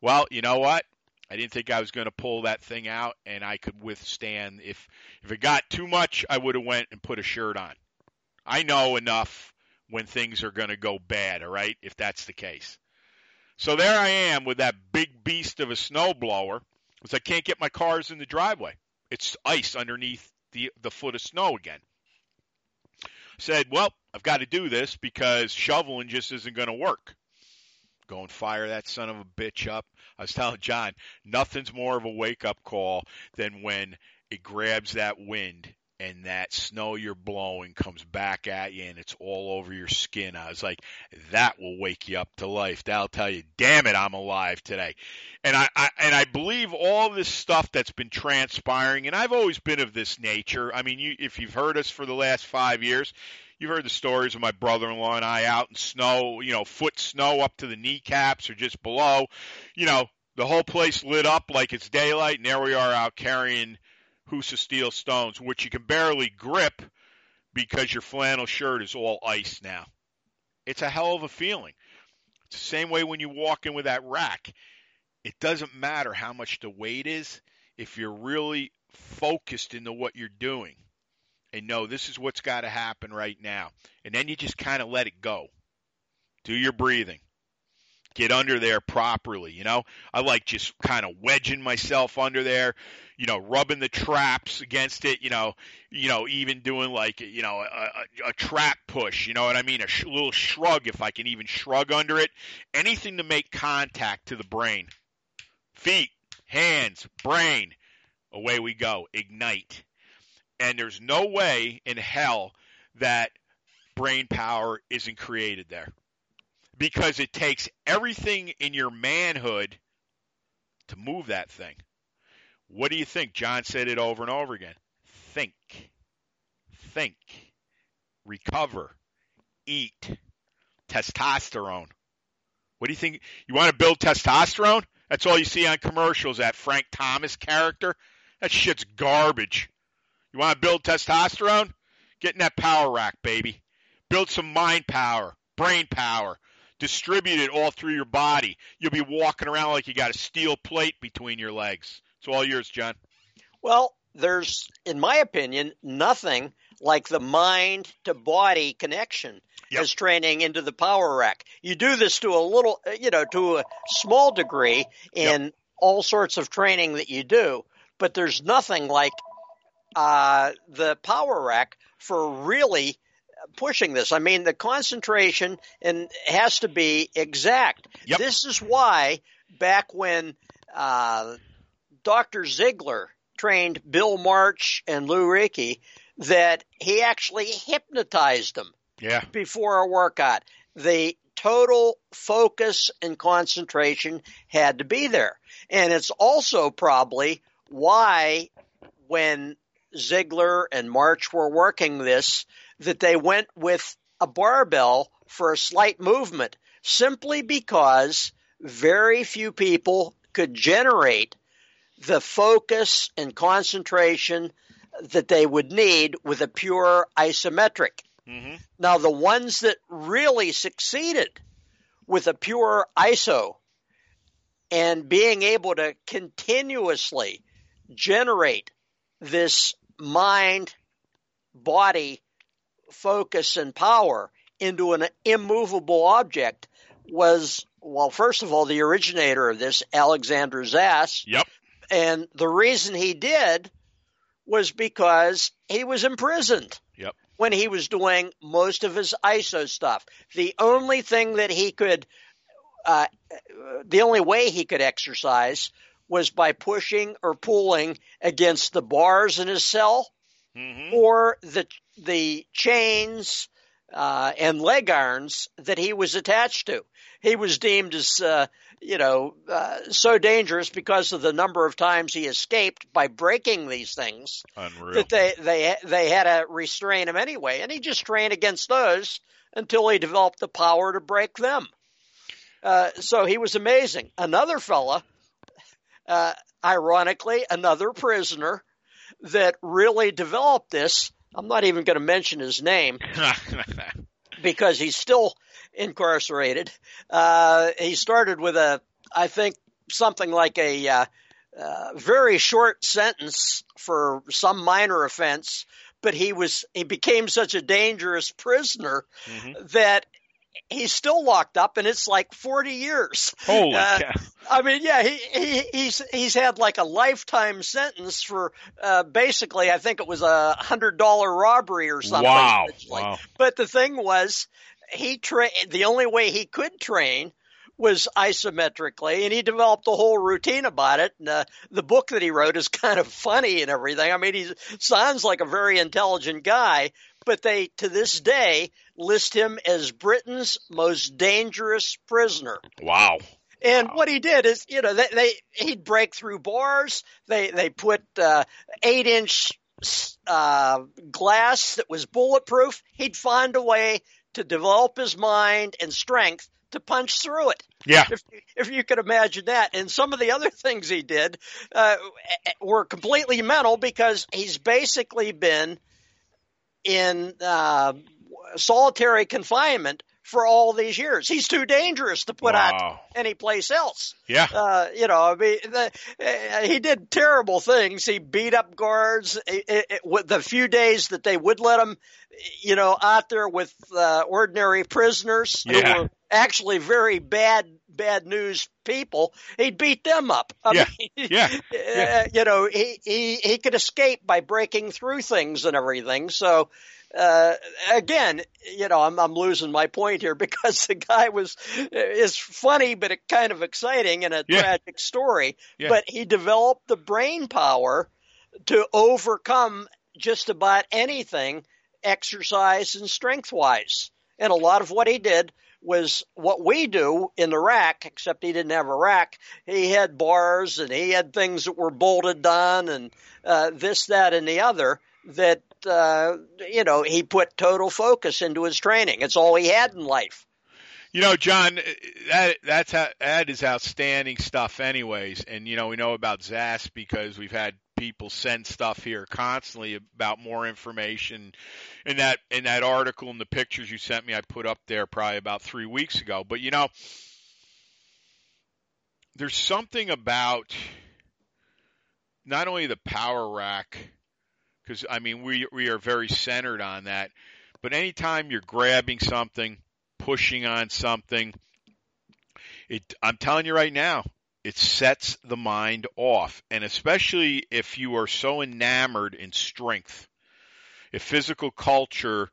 Well, you know what? I didn't think I was going to pull that thing out, and I could withstand. If if it got too much, I would have went and put a shirt on. I know enough when things are going to go bad. All right, if that's the case. So there I am with that big beast of a snowblower, because I can't get my cars in the driveway. It's ice underneath the the foot of snow again. Said, well, I've got to do this because shoveling just isn't going to work. Go and fire that son of a bitch up. I was telling John, nothing's more of a wake up call than when it grabs that wind and that snow you're blowing comes back at you and it's all over your skin. I was like, that will wake you up to life. That'll tell you, damn it, I'm alive today. And I, I and I believe all this stuff that's been transpiring, and I've always been of this nature. I mean, you, if you've heard us for the last five years, you've heard the stories of my brother-in-law and I out in snow, you know, foot snow up to the kneecaps or just below. You know, the whole place lit up like it's daylight, and there we are out carrying Husafell stones, which you can barely grip because your flannel shirt is all ice now. It's a hell of a feeling. It's the same way when you walk in with that rack. It doesn't matter how much the weight is if you're really focused into what you're doing and know this is what's got to happen right now. And then you just kind of let it go. Do your breathing get under there properly. You know, I like just kind of wedging myself under there, you know, rubbing the traps against it. You know, you know, even doing like you know a, a, a trap push. You know what I mean? A sh- little shrug if I can even shrug under it. Anything to make contact to the brain, feet, hands, brain. Away we go. Ignite. And there's no way in hell that brain power isn't created there because it takes everything in your manhood to move that thing. What do you think? John said it over and over again. Think, think, recover, eat, testosterone. What do you think? You want to build testosterone? That's all you see on commercials. That Frank Thomas character. That shit's garbage. You want to build testosterone? Get in that power rack, baby. Build some mind power, brain power, distribute it all through your body. You'll be walking around like you got a steel plate between your legs. It's all yours, John. Well, there's, in my opinion, nothing like the mind to body connection yep. as training into the power rack. You do this to a little, you know, to a small degree in yep. all sorts of training that you do, but there's nothing like uh, the power rack for really pushing this. I mean, the concentration and has to be exact. Yep. This is why back when uh, Dr. Ziegler trained Bill March and Lou Riecke, that he actually hypnotized them yeah. before a workout. The total focus and concentration had to be there. And it's also probably why when Ziegler and March were working this, that they went with a barbell for a slight movement simply because very few people could generate the focus and concentration that they would need with a pure isometric. Mm-hmm. Now, the ones that really succeeded with a pure ISO and being able to continuously generate this mind body focus and power into an immovable object was well, first of all, the originator of this, Alexander Zass. Yep. And the reason he did was because he was imprisoned. Yep. When he was doing most of his ISO stuff, the only thing that he could, uh, the only way he could exercise was by pushing or pulling against the bars in his cell Mm-hmm. or the the chains uh, and leg irons that he was attached to. He was deemed as uh, you know uh, so dangerous because of the number of times he escaped by breaking these things Unreal. that they they they had to restrain him anyway, and he just trained against those until he developed the power to break them. Uh, so he was amazing. Another fella, uh, ironically, another prisoner that really developed this. I'm not even going to mention his name because he's still incarcerated. Uh, he started with a, I think, something like a uh, uh, very short sentence for some minor offense, but he was he became such a dangerous prisoner Mhm. that he's still locked up, and it's like 40 years. Holy Uh, cow. I mean, yeah, he, he he's he's had like a lifetime sentence for uh, basically, I think it was a hundred dollar robbery or something. Wow. Wow. But the thing was, he tra- The only way he could train was isometrically, and he developed a whole routine about it. And uh, the book that he wrote is kind of funny and everything. I mean, he sounds like a very intelligent guy, but they to this day list him as Britain's most dangerous prisoner. Wow. And what he did is, you know, they, they he'd break through bars. They they put uh, eight inch uh, glass that was bulletproof. He'd find a way to develop his mind and strength to punch through it. Yeah. If if you could imagine that, and some of the other things he did uh, were completely mental because he's basically been in uh, solitary confinement for all these years. He's too dangerous to put out Wow. anyplace else. Yeah. Uh, you know, I mean, the, uh, he did terrible things. He beat up guards. It, it, it, with the few days that they would let him, you know, out there with uh, ordinary prisoners Yeah. who were actually very bad, bad news people, he'd beat them up. I Yeah. mean, Yeah. uh, you know, he, he he could escape by breaking through things and everything. So. Uh, again, you know, I'm, I'm losing my point here because the guy was is funny, but it kind of exciting and a Yeah. tragic story. Yeah. But he developed the brain power to overcome just about anything, exercise and strength wise. And a lot of what he did was what we do in the rack, except he didn't have a rack. He had bars and he had things that were bolted on and uh, this, that, and the other that uh, you know he put total focus into his training. It's all he had in life. You know, John, that that's how, that is outstanding stuff, anyways. And you know, we know about Zass because we've had people send stuff here constantly about more information. In that in that article and the pictures you sent me, I put up there probably about three weeks ago. But you know, there's something about not only the power rack, because I mean we we are very centered on that, but anytime you're grabbing something pushing on something. It, I'm telling you right now, it sets the mind off. And especially if you are so enamored in strength, if physical culture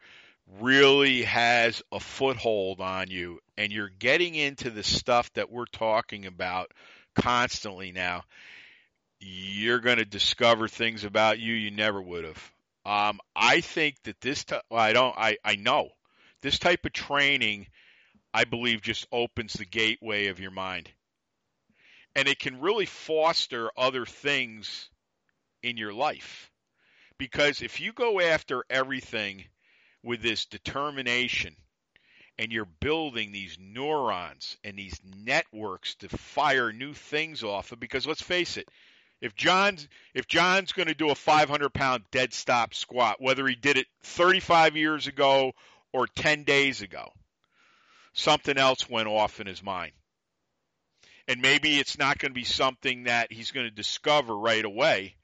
really has a foothold on you and you're getting into the stuff that we're talking about constantly now, you're going to discover things about you you never would have. Um, I think that this, t- well, I don't, I, I know this type of training, I believe, just opens the gateway of your mind. And it can really foster other things in your life. Because if you go after everything with this determination and you're building these neurons and these networks to fire new things off of, because let's face it, if John's if John's going to do a 500 pound dead stop squat, whether he did it 35 years ago or 10 days ago. Something else went off in his mind. And maybe it's not going to be something that he's going to discover right away,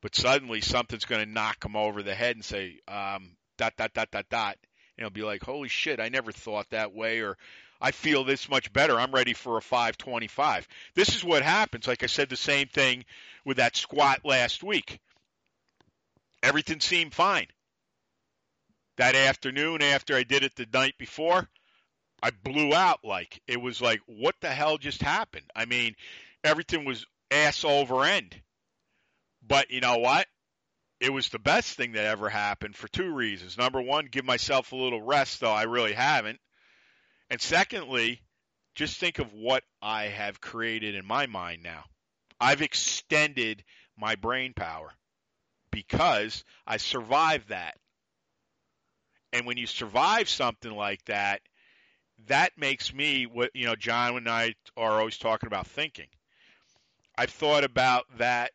but suddenly something's going to knock him over the head and say, um, dot, dot, dot, dot, dot. And he'll be like, holy shit, I never thought that way. Or I feel this much better. I'm ready for a 525. This is what happens. Like I said, the same thing with that squat last week. Everything seemed fine. That afternoon, after I did it the night before, I blew out like it was like, what the hell just happened? I mean, everything was ass over end. But you know what? It was the best thing that ever happened for two reasons. Number one, give myself a little rest, though I really haven't. And secondly, just think of what I have created in my mind now. I've extended my brain power because I survived that. And when you survive something like that, that makes me what you know John and I are always talking about thinking. I've thought about that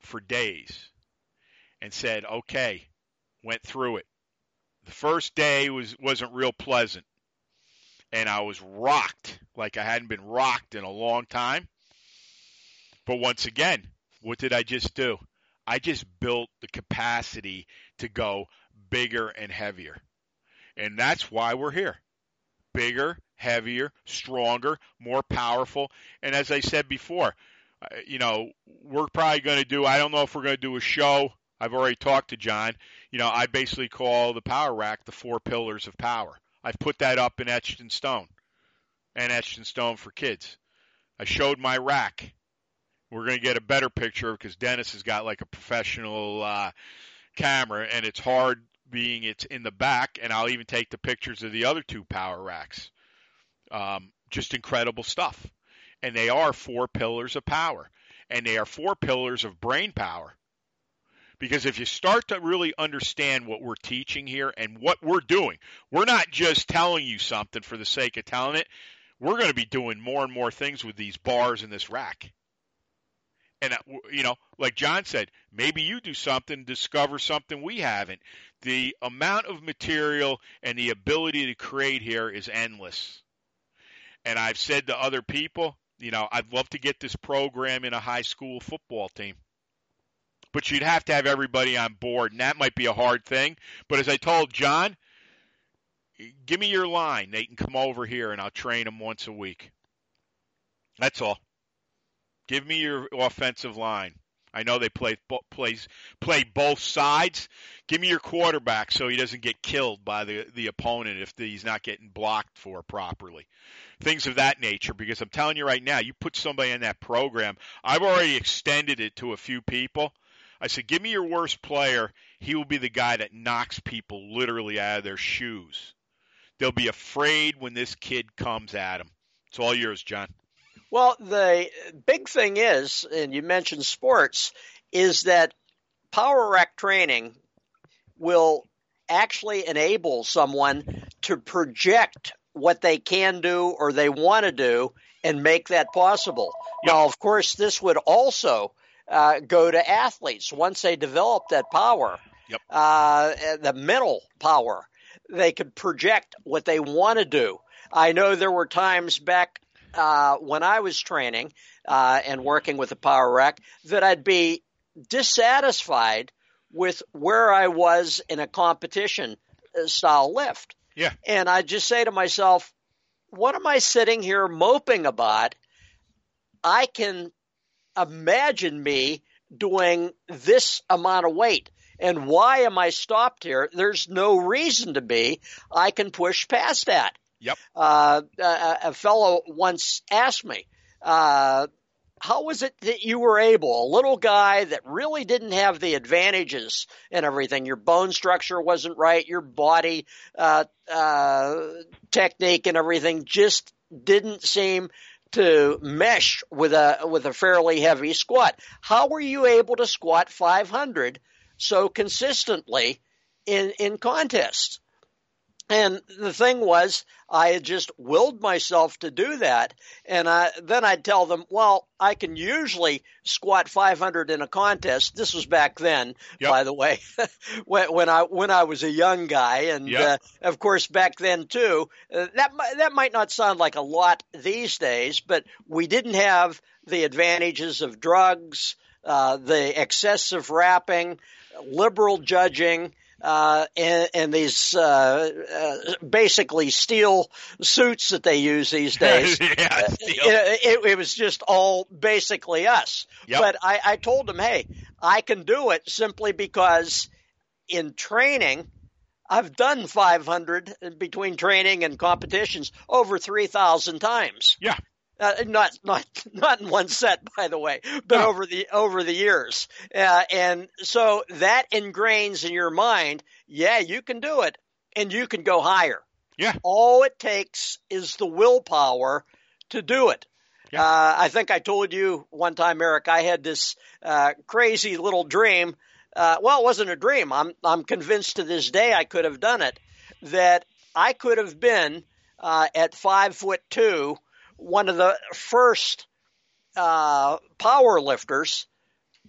for days and said, "Okay, went through it. The first day was wasn't real pleasant and I was rocked like I hadn't been rocked in a long time. But once again, what did I just do? I just built the capacity to go bigger and heavier. And that's why we're here. Bigger, heavier, stronger, more powerful. And as I said before, uh, you know, we're probably going to do, I don't know if we're going to do a show. I've already talked to John. You know, I basically call the power rack the four pillars of power. I've put that up in etched in stone and etched in stone for kids. I showed my rack. We're going to get a better picture because Dennis has got like a professional uh, camera, and it's hard being it's in the back. And I'll even take the pictures of the other two power racks. Um, just incredible stuff. And they are four pillars of power, and they are four pillars of brain power. Because if you start to really understand what we're teaching here and what we're doing, we're not just telling you something for the sake of telling it. We're going to be doing more and more things with these bars in this rack. And, uh, you know, like John said, maybe you do something, discover something we haven't. The amount of material and the ability to create here is endless. And I've said to other people, you know, I'd love to get this program in a high school football team but you'd have to have everybody on board, and that might be a hard thing. But as I told John, give me your line. They can come over here, and I'll train them once a week. That's all. Give me your offensive line. I know they play plays play both sides. Give me your quarterback so he doesn't get killed by the the opponent if he's not getting blocked for properly. Things of that nature. Because I'm telling you right now, you put somebody in that program. I've already extended it to a few people. I said, give me your worst player. He will be the guy that knocks people literally out of their shoes. They'll be afraid when this kid comes at them. It's all yours, John. Well, the big thing is, and you mentioned sports, is that power rack training will actually enable someone to project what they can do or they want to do and make that possible. Yep. Now, of course, this would also uh, go to athletes once they develop that power, yep. uh, the mental power. They could project what they want to do. I know there were times back uh, when I was training uh, and working with the power rack that I'd be dissatisfied with where I was in a competition uh, style lift. Yeah. And I just say to myself, what am I sitting here moping about? I can imagine me doing this amount of weight. And why am I stopped here? There's no reason to be. I can push past that. Yep. Uh, a, a, fellow once asked me, uh, how was it that you were able, a little guy that really didn't have the advantages and everything, your bone structure wasn't right, your body uh, uh, technique and everything just didn't seem to mesh with a with a fairly heavy squat. How were you able to squat 500 so consistently in in contests? And the thing was, I had just willed myself to do that. And I, then I'd tell them, well, I can usually squat 500 in a contest. This was back then, yep. by the way, when, when, I, when I was a young guy. And, yep. uh, of course, back then too, uh, that, that might not sound like a lot these days, but we didn't have the advantages of drugs, uh, the excessive wrapping, liberal judging, uh, and, and, these uh, uh, basically steel suits that they use these days. yeah, it, it, it, was just all basically us. Yep. But I, I told them, hey, I can do it simply because in training, I've done 500 between training and competitions over 3,000 times. Yeah. Uh, not not not in one set, by the way, but No. over the over the years, uh, and so that ingrains in your mind. Yeah, you can do it, and you can go higher. Yeah. All it takes is the willpower to do it. Yeah. Uh, I think I told you one time, Eric. I had this uh, crazy little dream. Uh, well, it wasn't a dream. I'm I'm convinced to this day I could have done it. That I could have been uh, at five foot two one of the first uh, power lifters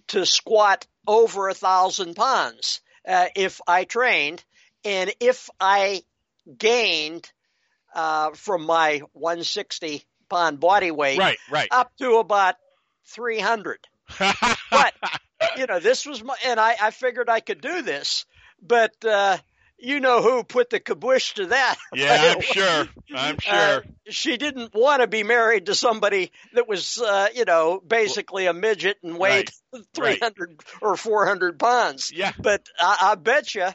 to squat over a thousand pounds uh, if I trained, and if I gained uh, from my 160 pound body weight Right, right. up to about 300. But you know, this was my, and I, I figured I could do this, but uh, you know who put the kibosh to that? yeah, I'm sure. I'm sure. Uh, she didn't want to be married to somebody that was, uh, you know, basically a midget and weighed Right. 300 or 400 pounds. yeah. But I, I bet you,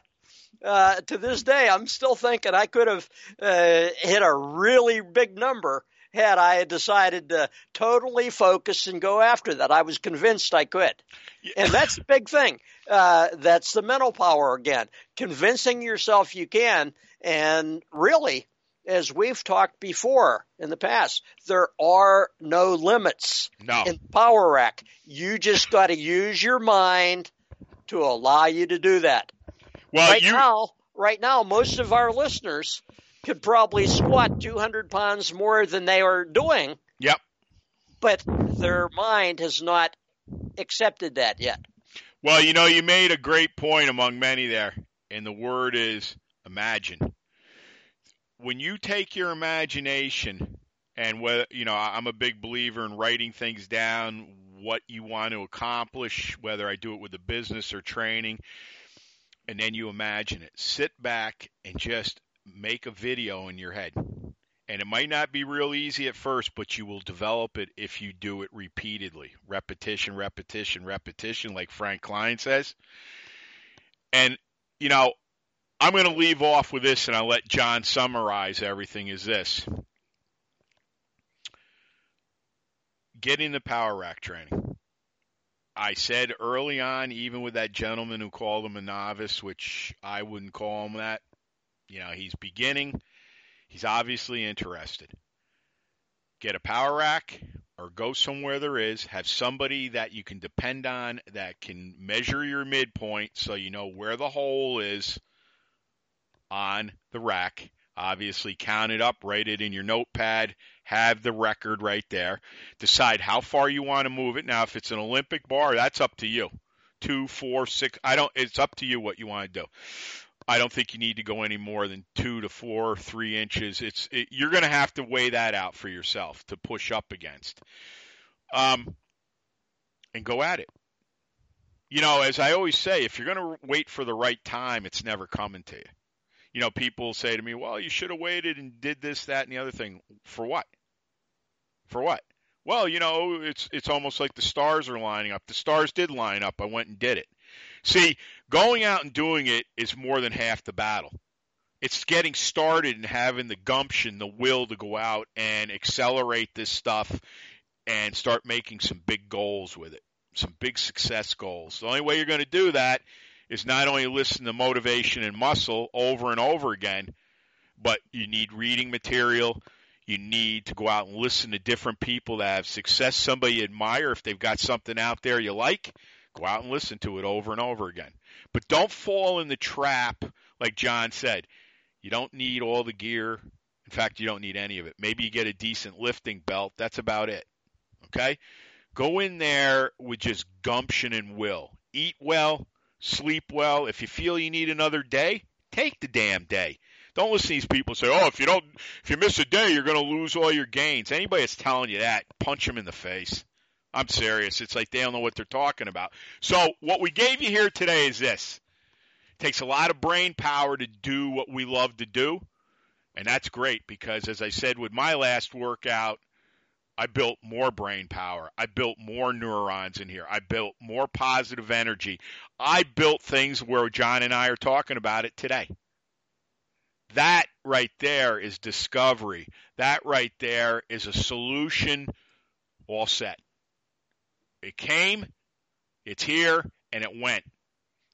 uh, to this day, I'm still thinking I could have uh, hit a really big number had I had decided to totally focus and go after that. I was convinced I could. And that's the big thing. Uh, that's the mental power again. Convincing yourself you can. And really, as we've talked before in the past, there are no limits No. in Power Rack. You just got to use your mind to allow you to do that. Well, right you now, right now, most of our listeners could probably squat 200 pounds more than they are doing, Yep. but their mind has not accepted that yet. Well, you know, you made a great point among many there, and the word is imagine. When you take your imagination, and whether you know, I'm a big believer in writing things down, what you want to accomplish, whether I do it with a business or training, and then you imagine it. Sit back and just make a video in your head. And it might not be real easy at first, but you will develop it if you do it repeatedly. Repetition, repetition, repetition, like Frank Klein says. And, you know, I'm going to leave off with this and I'll let John summarize everything is this. Getting the power rack training. I said early on, even with that gentleman who called him a novice, which I wouldn't call him that, you know, he's beginning. He's obviously interested. Get a power rack or go somewhere there is. Have somebody that you can depend on that can measure your midpoint so you know where the hole is on the rack. Obviously, count it up, write it in your notepad, have the record right there. Decide how far you want to move it. Now, if it's an Olympic bar, that's up to you. Two, four, six. I don't. It's up to you what you want to do. I don't think you need to go any more than two to four, three inches. It's it, you're going to have to weigh that out for yourself to push up against, um, and go at it. You know, as I always say, if you're going to wait for the right time, it's never coming to you. You know, people say to me, "Well, you should have waited and did this, that, and the other thing." For what? For what? Well, you know, it's it's almost like the stars are lining up. The stars did line up. I went and did it. See, going out and doing it is more than half the battle. It's getting started and having the gumption, the will to go out and accelerate this stuff and start making some big goals with it, some big success goals. The only way you're going to do that is not only listen to motivation and muscle over and over again, but you need reading material. You need to go out and listen to different people that have success, somebody you admire. If they've got something out there you like, go out and listen to it over and over again. But don't fall in the trap, like John said. You don't need all the gear. In fact, you don't need any of it. Maybe you get a decent lifting belt. That's about it. Okay? Go in there with just gumption and will. Eat well, sleep well. If you feel you need another day, take the damn day. Don't listen to these people say, "Oh, if you don't, if you miss a day, you're going to lose all your gains." Anybody that's telling you that, punch them in the face. I'm serious. It's like they don't know what they're talking about. So what we gave you here today is this: It takes a lot of brain power to do what we love to do. And that's great because, as I said with my last workout, I built more brain power. I built more neurons in here. I built more positive energy. I built things where John and I are talking about it today. That right there is discovery. That right there is a solution all set. It came, it's here, and it went.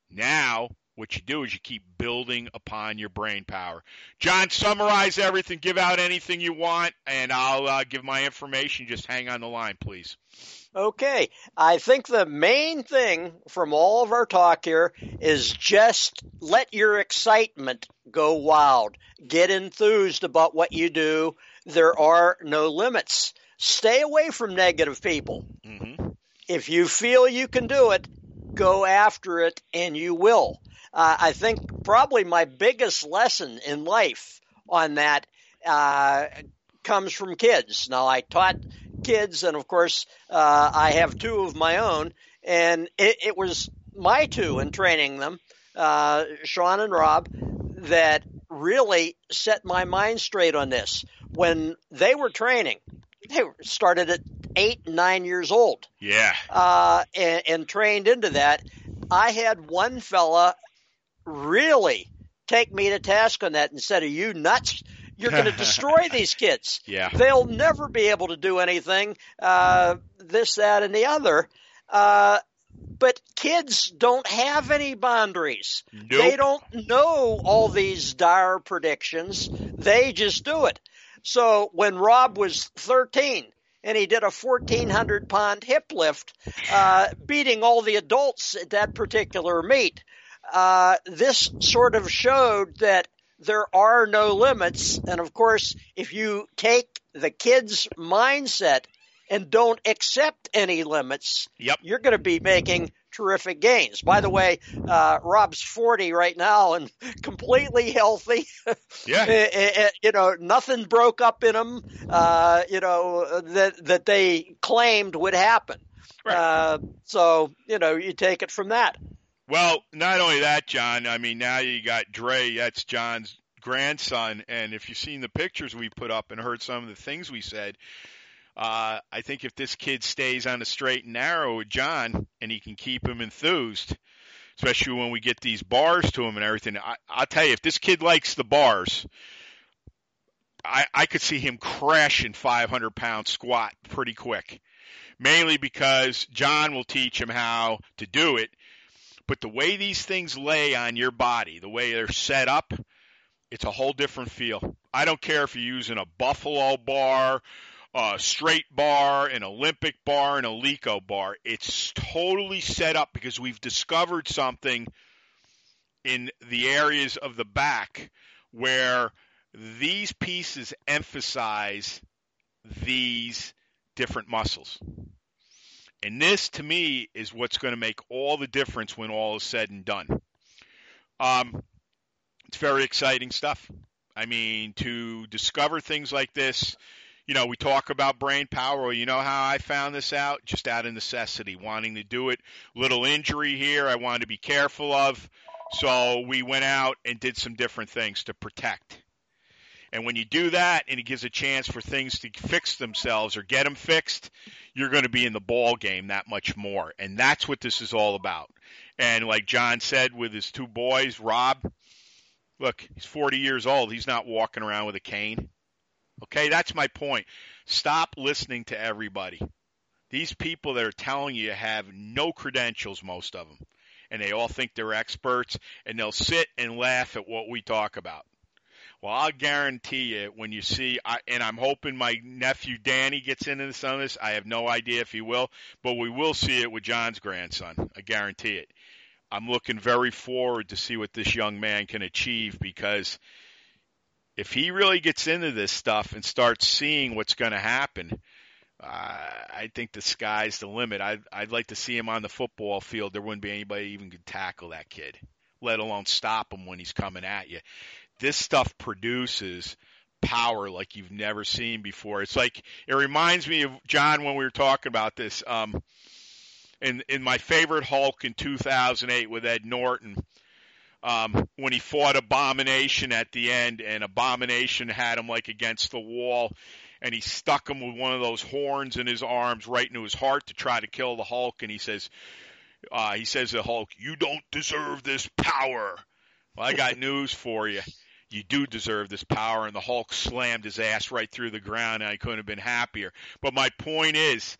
Now what you do is you keep building upon your brain power. John, summarize everything, give out anything you want, and I'll uh, give my information. Just hang on the line, please. Okay. I think the main thing from all of our talk here is just let your excitement go wild. Get enthused about what you do. There are no limits. Stay away from negative people. Mm-hmm. If you feel you can do it, go after it and you will uh, I think probably my biggest lesson in life on that uh, comes from kids. Now, I taught kids, and of course, uh, I have two of my own, and it, it was my two in training them, uh, Sean and Rob, that really set my mind straight on this. When they were training, they started at eight, nine years old. Yeah. Uh, and, and trained into that. I had one fella really take me to task on that and said, Are you nuts? You're going to destroy these kids. Yeah. They'll never be able to do anything, uh, this, that, and the other. Uh, but kids don't have any boundaries. Nope. They don't know all these dire predictions. They just do it. So when Rob was 13 and he did a 1400 pound hip lift, uh, beating all the adults at that particular meet, uh, this sort of showed that there are no limits. And of course, if you take the kid's mindset and don't accept any limits, yep. you're going to be making terrific gains. By the way, uh, Rob's 40 right now and completely healthy. Yeah. Eh, eh, eh, you know, nothing broke up in him, uh, you know, that, that they claimed would happen. Right. Uh, so, you know, you take it from that. Well, not only that, John. I mean, now you got Dre. That's John's grandson, and if you've seen the pictures we put up and heard some of the things we said, uh, I think if this kid stays on the straight and narrow with John, and he can keep him enthused, especially when we get these bars to him and everything. I, I'll tell you, if this kid likes the bars, I, I could see him crashing 500 pound squat pretty quick. Mainly because John will teach him how to do it but the way these things lay on your body, the way they're set up, it's a whole different feel. I don't care if you're using a Buffalo bar, a straight bar, an Olympic bar, an Eleiko bar. It's totally set up because we've discovered something in the areas of the back where these pieces emphasize these different muscles. And this, to me, is what's going to make all the difference when all is said and done. Um, it's very exciting stuff. I mean, to discover things like this, you know, we talk about brain power. You know how I found this out? Just out of necessity, wanting to do it. Little injury here, I wanted to be careful of. So we went out and did some different things to protect. And when you do that and it gives a chance for things to fix themselves or get them fixed, you're going to be in the ball game that much more. And that's what this is all about. And like John said with his two boys, Rob, look, he's 40 years old. He's not walking around with a cane. Okay, that's my point. Stop listening to everybody. These people that are telling you have no credentials, most of them, and they all think they're experts, and they'll sit and laugh at what we talk about. Well, I'll guarantee you when you see, I, and I'm hoping my nephew Danny gets into some of this. I have no idea if he will, but we will see it with John's grandson. I guarantee it. I'm looking very forward to see what this young man can achieve because if he really gets into this stuff and starts seeing what's going to happen, uh, I think the sky's the limit. I'd, I'd like to see him on the football field. There wouldn't be anybody even could tackle that kid, let alone stop him when he's coming at you this stuff produces power like you've never seen before. It's like it reminds me of John when we were talking about this. Um, in in my favorite Hulk in 2008 with Ed Norton, um, when he fought Abomination at the end, and Abomination had him like against the wall, and he stuck him with one of those horns in his arms right into his heart to try to kill the Hulk. And he says, uh, he says to Hulk, "You don't deserve this power." Well, I got news for you. You do deserve this power. And the Hulk slammed his ass right through the ground, and I couldn't have been happier. But my point is,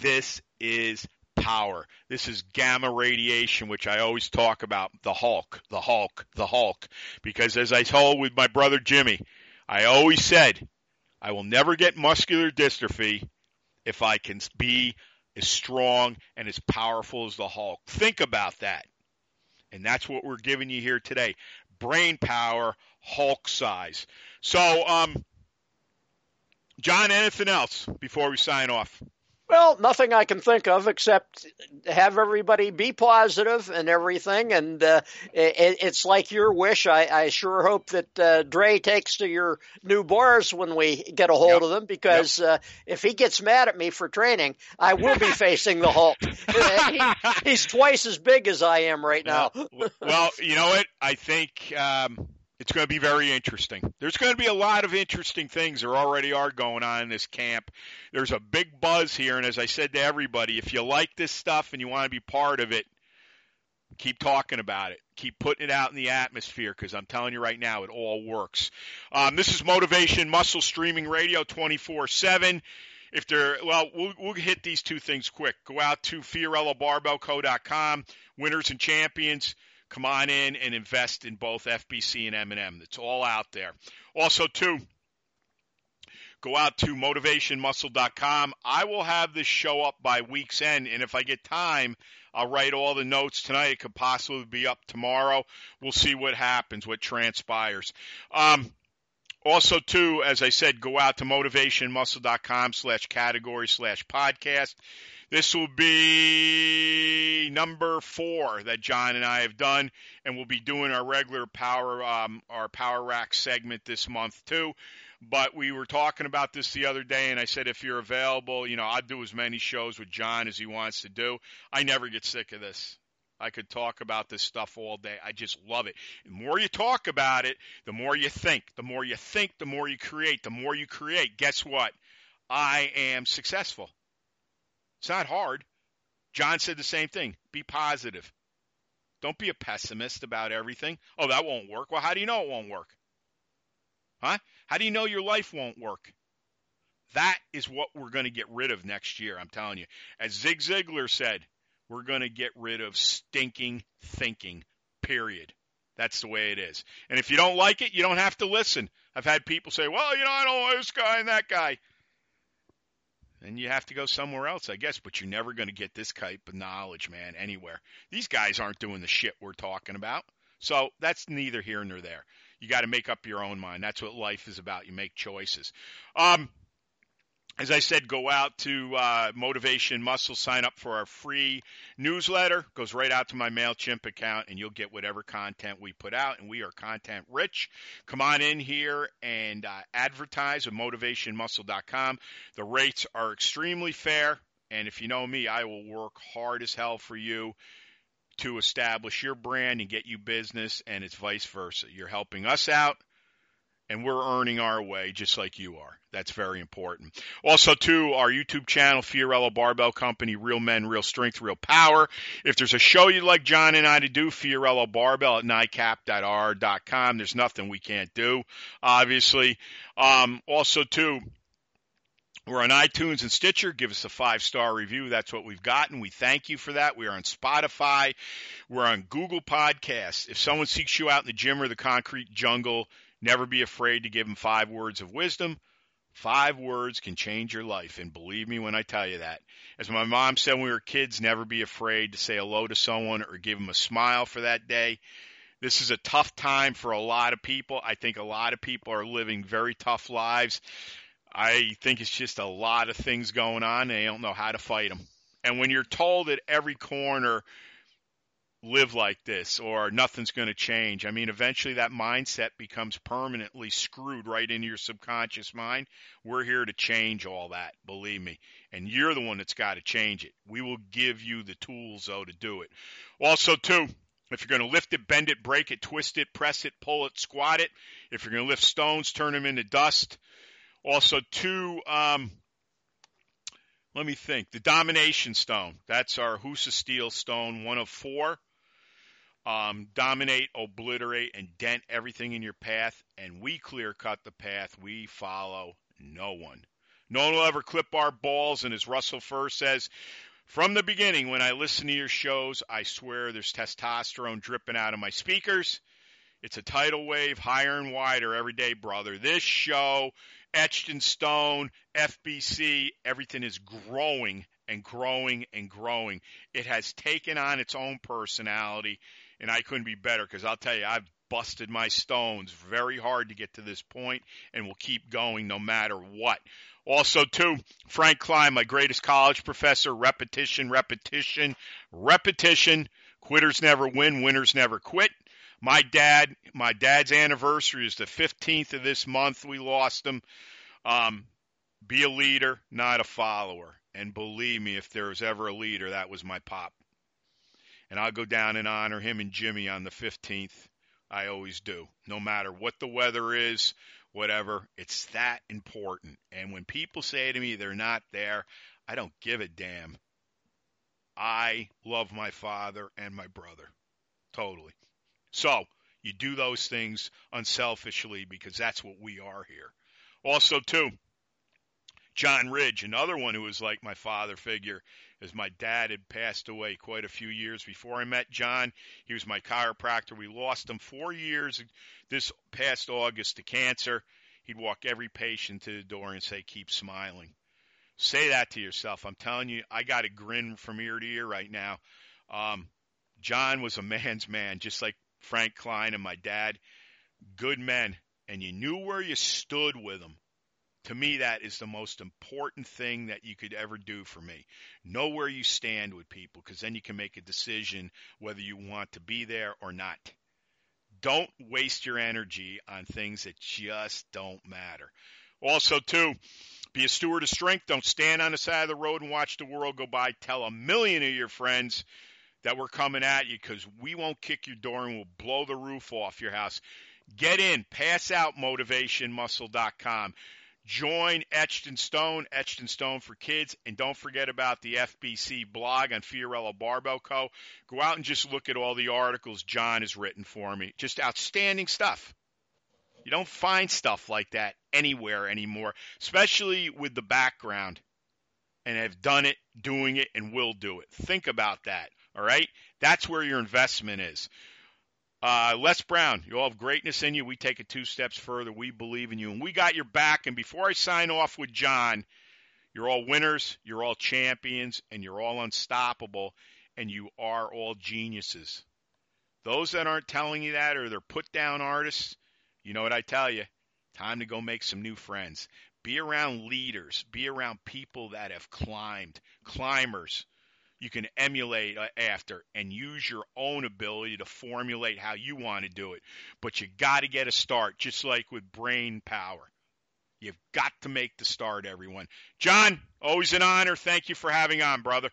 this is power. This is gamma radiation, which I always talk about the Hulk, the Hulk, the Hulk. Because as I told with my brother Jimmy, I always said, I will never get muscular dystrophy if I can be as strong and as powerful as the Hulk. Think about that. And that's what we're giving you here today. Brain power, Hulk size. So, um, John, anything else before we sign off? Well, nothing I can think of except have everybody be positive and everything. And uh, it, it's like your wish. I, I sure hope that uh, Dre takes to your new bars when we get a hold yep. of them because yep. uh, if he gets mad at me for training, I will be facing the Hulk. he, he's twice as big as I am right now. well, you know what? I think. Um it's going to be very interesting. There's going to be a lot of interesting things. There already are going on in this camp. There's a big buzz here, and as I said to everybody, if you like this stuff and you want to be part of it, keep talking about it. Keep putting it out in the atmosphere because I'm telling you right now, it all works. Um, this is Motivation Muscle Streaming Radio 24 7 if they're well, we'll, we'll hit these two things quick. Go out to FiorilloBarbellCo.com, winners and champions come on in and invest in both FBC and M&M. It's all out there. Also, too, go out to motivationmuscle.com. I will have this show up by week's end, and if I get time, I'll write all the notes tonight. It could possibly be up tomorrow. We'll see what happens, what transpires. Um, also, too, as I said, go out to motivationmuscle.com slash category slash podcast. This will be number four that John and I have done, and we'll be doing our regular power um, our power rack segment this month too. But we were talking about this the other day, and I said if you're available, you know, I'd do as many shows with John as he wants to do. I never get sick of this. I could talk about this stuff all day. I just love it. The more you talk about it, the more you think. The more you think, the more you create. The more you create, guess what? I am successful. It's not hard. John said the same thing. Be positive. Don't be a pessimist about everything. Oh, that won't work. Well, how do you know it won't work? Huh? How do you know your life won't work? That is what we're going to get rid of next year, I'm telling you. As Zig Ziglar said, we're going to get rid of stinking thinking, period. That's the way it is. And if you don't like it, you don't have to listen. I've had people say, well, you know, I don't like this guy and that guy and you have to go somewhere else, I guess. But you're never going to get this type of knowledge, man, anywhere. These guys aren't doing the shit we're talking about. So that's neither here nor there. You got to make up your own mind. That's what life is about. You make choices. Um, as I said, go out to uh, Motivation Muscle, sign up for our free newsletter. Goes right out to my MailChimp account, and you'll get whatever content we put out. And we are content rich. Come on in here and uh, advertise at motivationmuscle.com. The rates are extremely fair. And if you know me, I will work hard as hell for you to establish your brand and get you business, and it's vice versa. You're helping us out and we're earning our way just like you are. That's very important. Also, too, our YouTube channel, Fiorillo Barbell Company, Real Men, Real Strength, Real Power. If there's a show you'd like John and I to do, Fiorillo Barbell at NICAP.R.com. There's nothing we can't do, obviously. Um, also, too, we're on iTunes and Stitcher. Give us a five star review. That's what we've gotten. We thank you for that. We are on Spotify. We're on Google Podcasts. If someone seeks you out in the gym or the concrete jungle, Never be afraid to give them five words of wisdom. Five words can change your life. And believe me when I tell you that. As my mom said when we were kids, never be afraid to say hello to someone or give them a smile for that day. This is a tough time for a lot of people. I think a lot of people are living very tough lives. I think it's just a lot of things going on. And they don't know how to fight them. And when you're told at every corner live like this or nothing's going to change. I mean, eventually that mindset becomes permanently screwed right into your subconscious mind. We're here to change all that, believe me. And you're the one that's got to change it. We will give you the tools, though, to do it. Also, too, If you're going to lift it, bend it, break it, twist it, press it, pull it, squat it. If you're going to lift stones, turn them into dust. Also, two, um, let me think, the domination stone. That's our Husafell stone, one of four. Um, dominate, obliterate, and dent everything in your path. And we clear cut the path. We follow no one. No one will ever clip our balls. And as Russell Furr says, from the beginning, when I listen to your shows, I swear there's testosterone dripping out of my speakers. It's a tidal wave, higher and wider every day, brother. This show, etched in stone, FBC, everything is growing and growing and growing. It has taken on its own personality, and I couldn't be better because I'll tell you, I've busted my stones very hard to get to this point, and will keep going no matter what. Also, too, Frank Klein, my greatest college professor, repetition, repetition, repetition. Quitters never win, winners never quit. My dad, my dad's anniversary is the 15th of this month. We lost him. Um, be a leader, not a follower. And believe me, if there was ever a leader, that was my pop. And I'll go down and honor him and Jimmy on the 15th. I always do. No matter what the weather is, whatever. It's that important. And when people say to me they're not there, I don't give a damn. I love my father and my brother. Totally. So, you do those things unselfishly because that's what we are here. Also, too, John Ridge, another one who was like my father figure, as my dad had passed away quite a few years before I met John. He was my chiropractor. We lost him four years this past August to cancer. He'd walk every patient to the door and say, Keep smiling. Say that to yourself. I'm telling you, I got a grin from ear to ear right now. Um, John was a man's man, just like Frank Klein and my dad. Good men. And you knew where you stood with them to me, that is the most important thing that you could ever do for me. Know where you stand with people because then you can make a decision whether you want to be there or not. Don't waste your energy on things that just don't matter. Also, too, be a steward of strength. Don't stand on the side of the road and watch the world go by. Tell a million of your friends that we're coming at you because we won't kick your door and we'll blow the roof off your house. Get in, pass out motivationmuscle.com. Join Etched in Stone, Etched in Stone for Kids, and don't forget about the FBC blog on Fiorillo Barbell Co. Go out and just look at all the articles John has written for me. Just outstanding stuff. You don't find stuff like that anywhere anymore, especially with the background and have done it, doing it, and will do it. Think about that. All right? That's where your investment is. Uh, Les Brown, you all have greatness in you. We take it two steps further. We believe in you, and we got your back. And before I sign off with John, you're all winners, you're all champions, and you're all unstoppable, and you are all geniuses. Those that aren't telling you that or they're put down artists, you know what I tell you? Time to go make some new friends. Be around leaders, be around people that have climbed, climbers you can emulate uh, after and use your own ability to formulate how you want to do it. But you got to get a start, just like with brain power. You've got to make the start, everyone. John, always an honor. Thank you for having on, brother.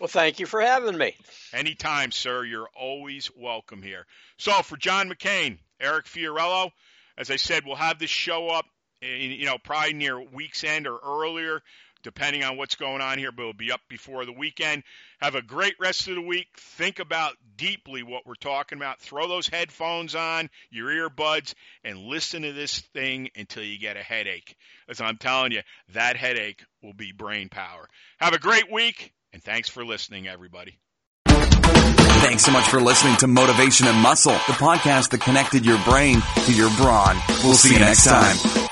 Well, thank you for having me. Anytime, sir. You're always welcome here. So, for John McKean, Eric Fiorillo, as I said, we'll have this show up, in, you know, probably near week's end or earlier depending on what's going on here, but it'll be up before the weekend. Have a great rest of the week. Think about deeply what we're talking about. Throw those headphones on, your earbuds, and listen to this thing until you get a headache. As I'm telling you, that headache will be brain power. Have a great week, and thanks for listening, everybody. Thanks so much for listening to Motivation and Muscle, the podcast that connected your brain to your brawn. We'll see you next time.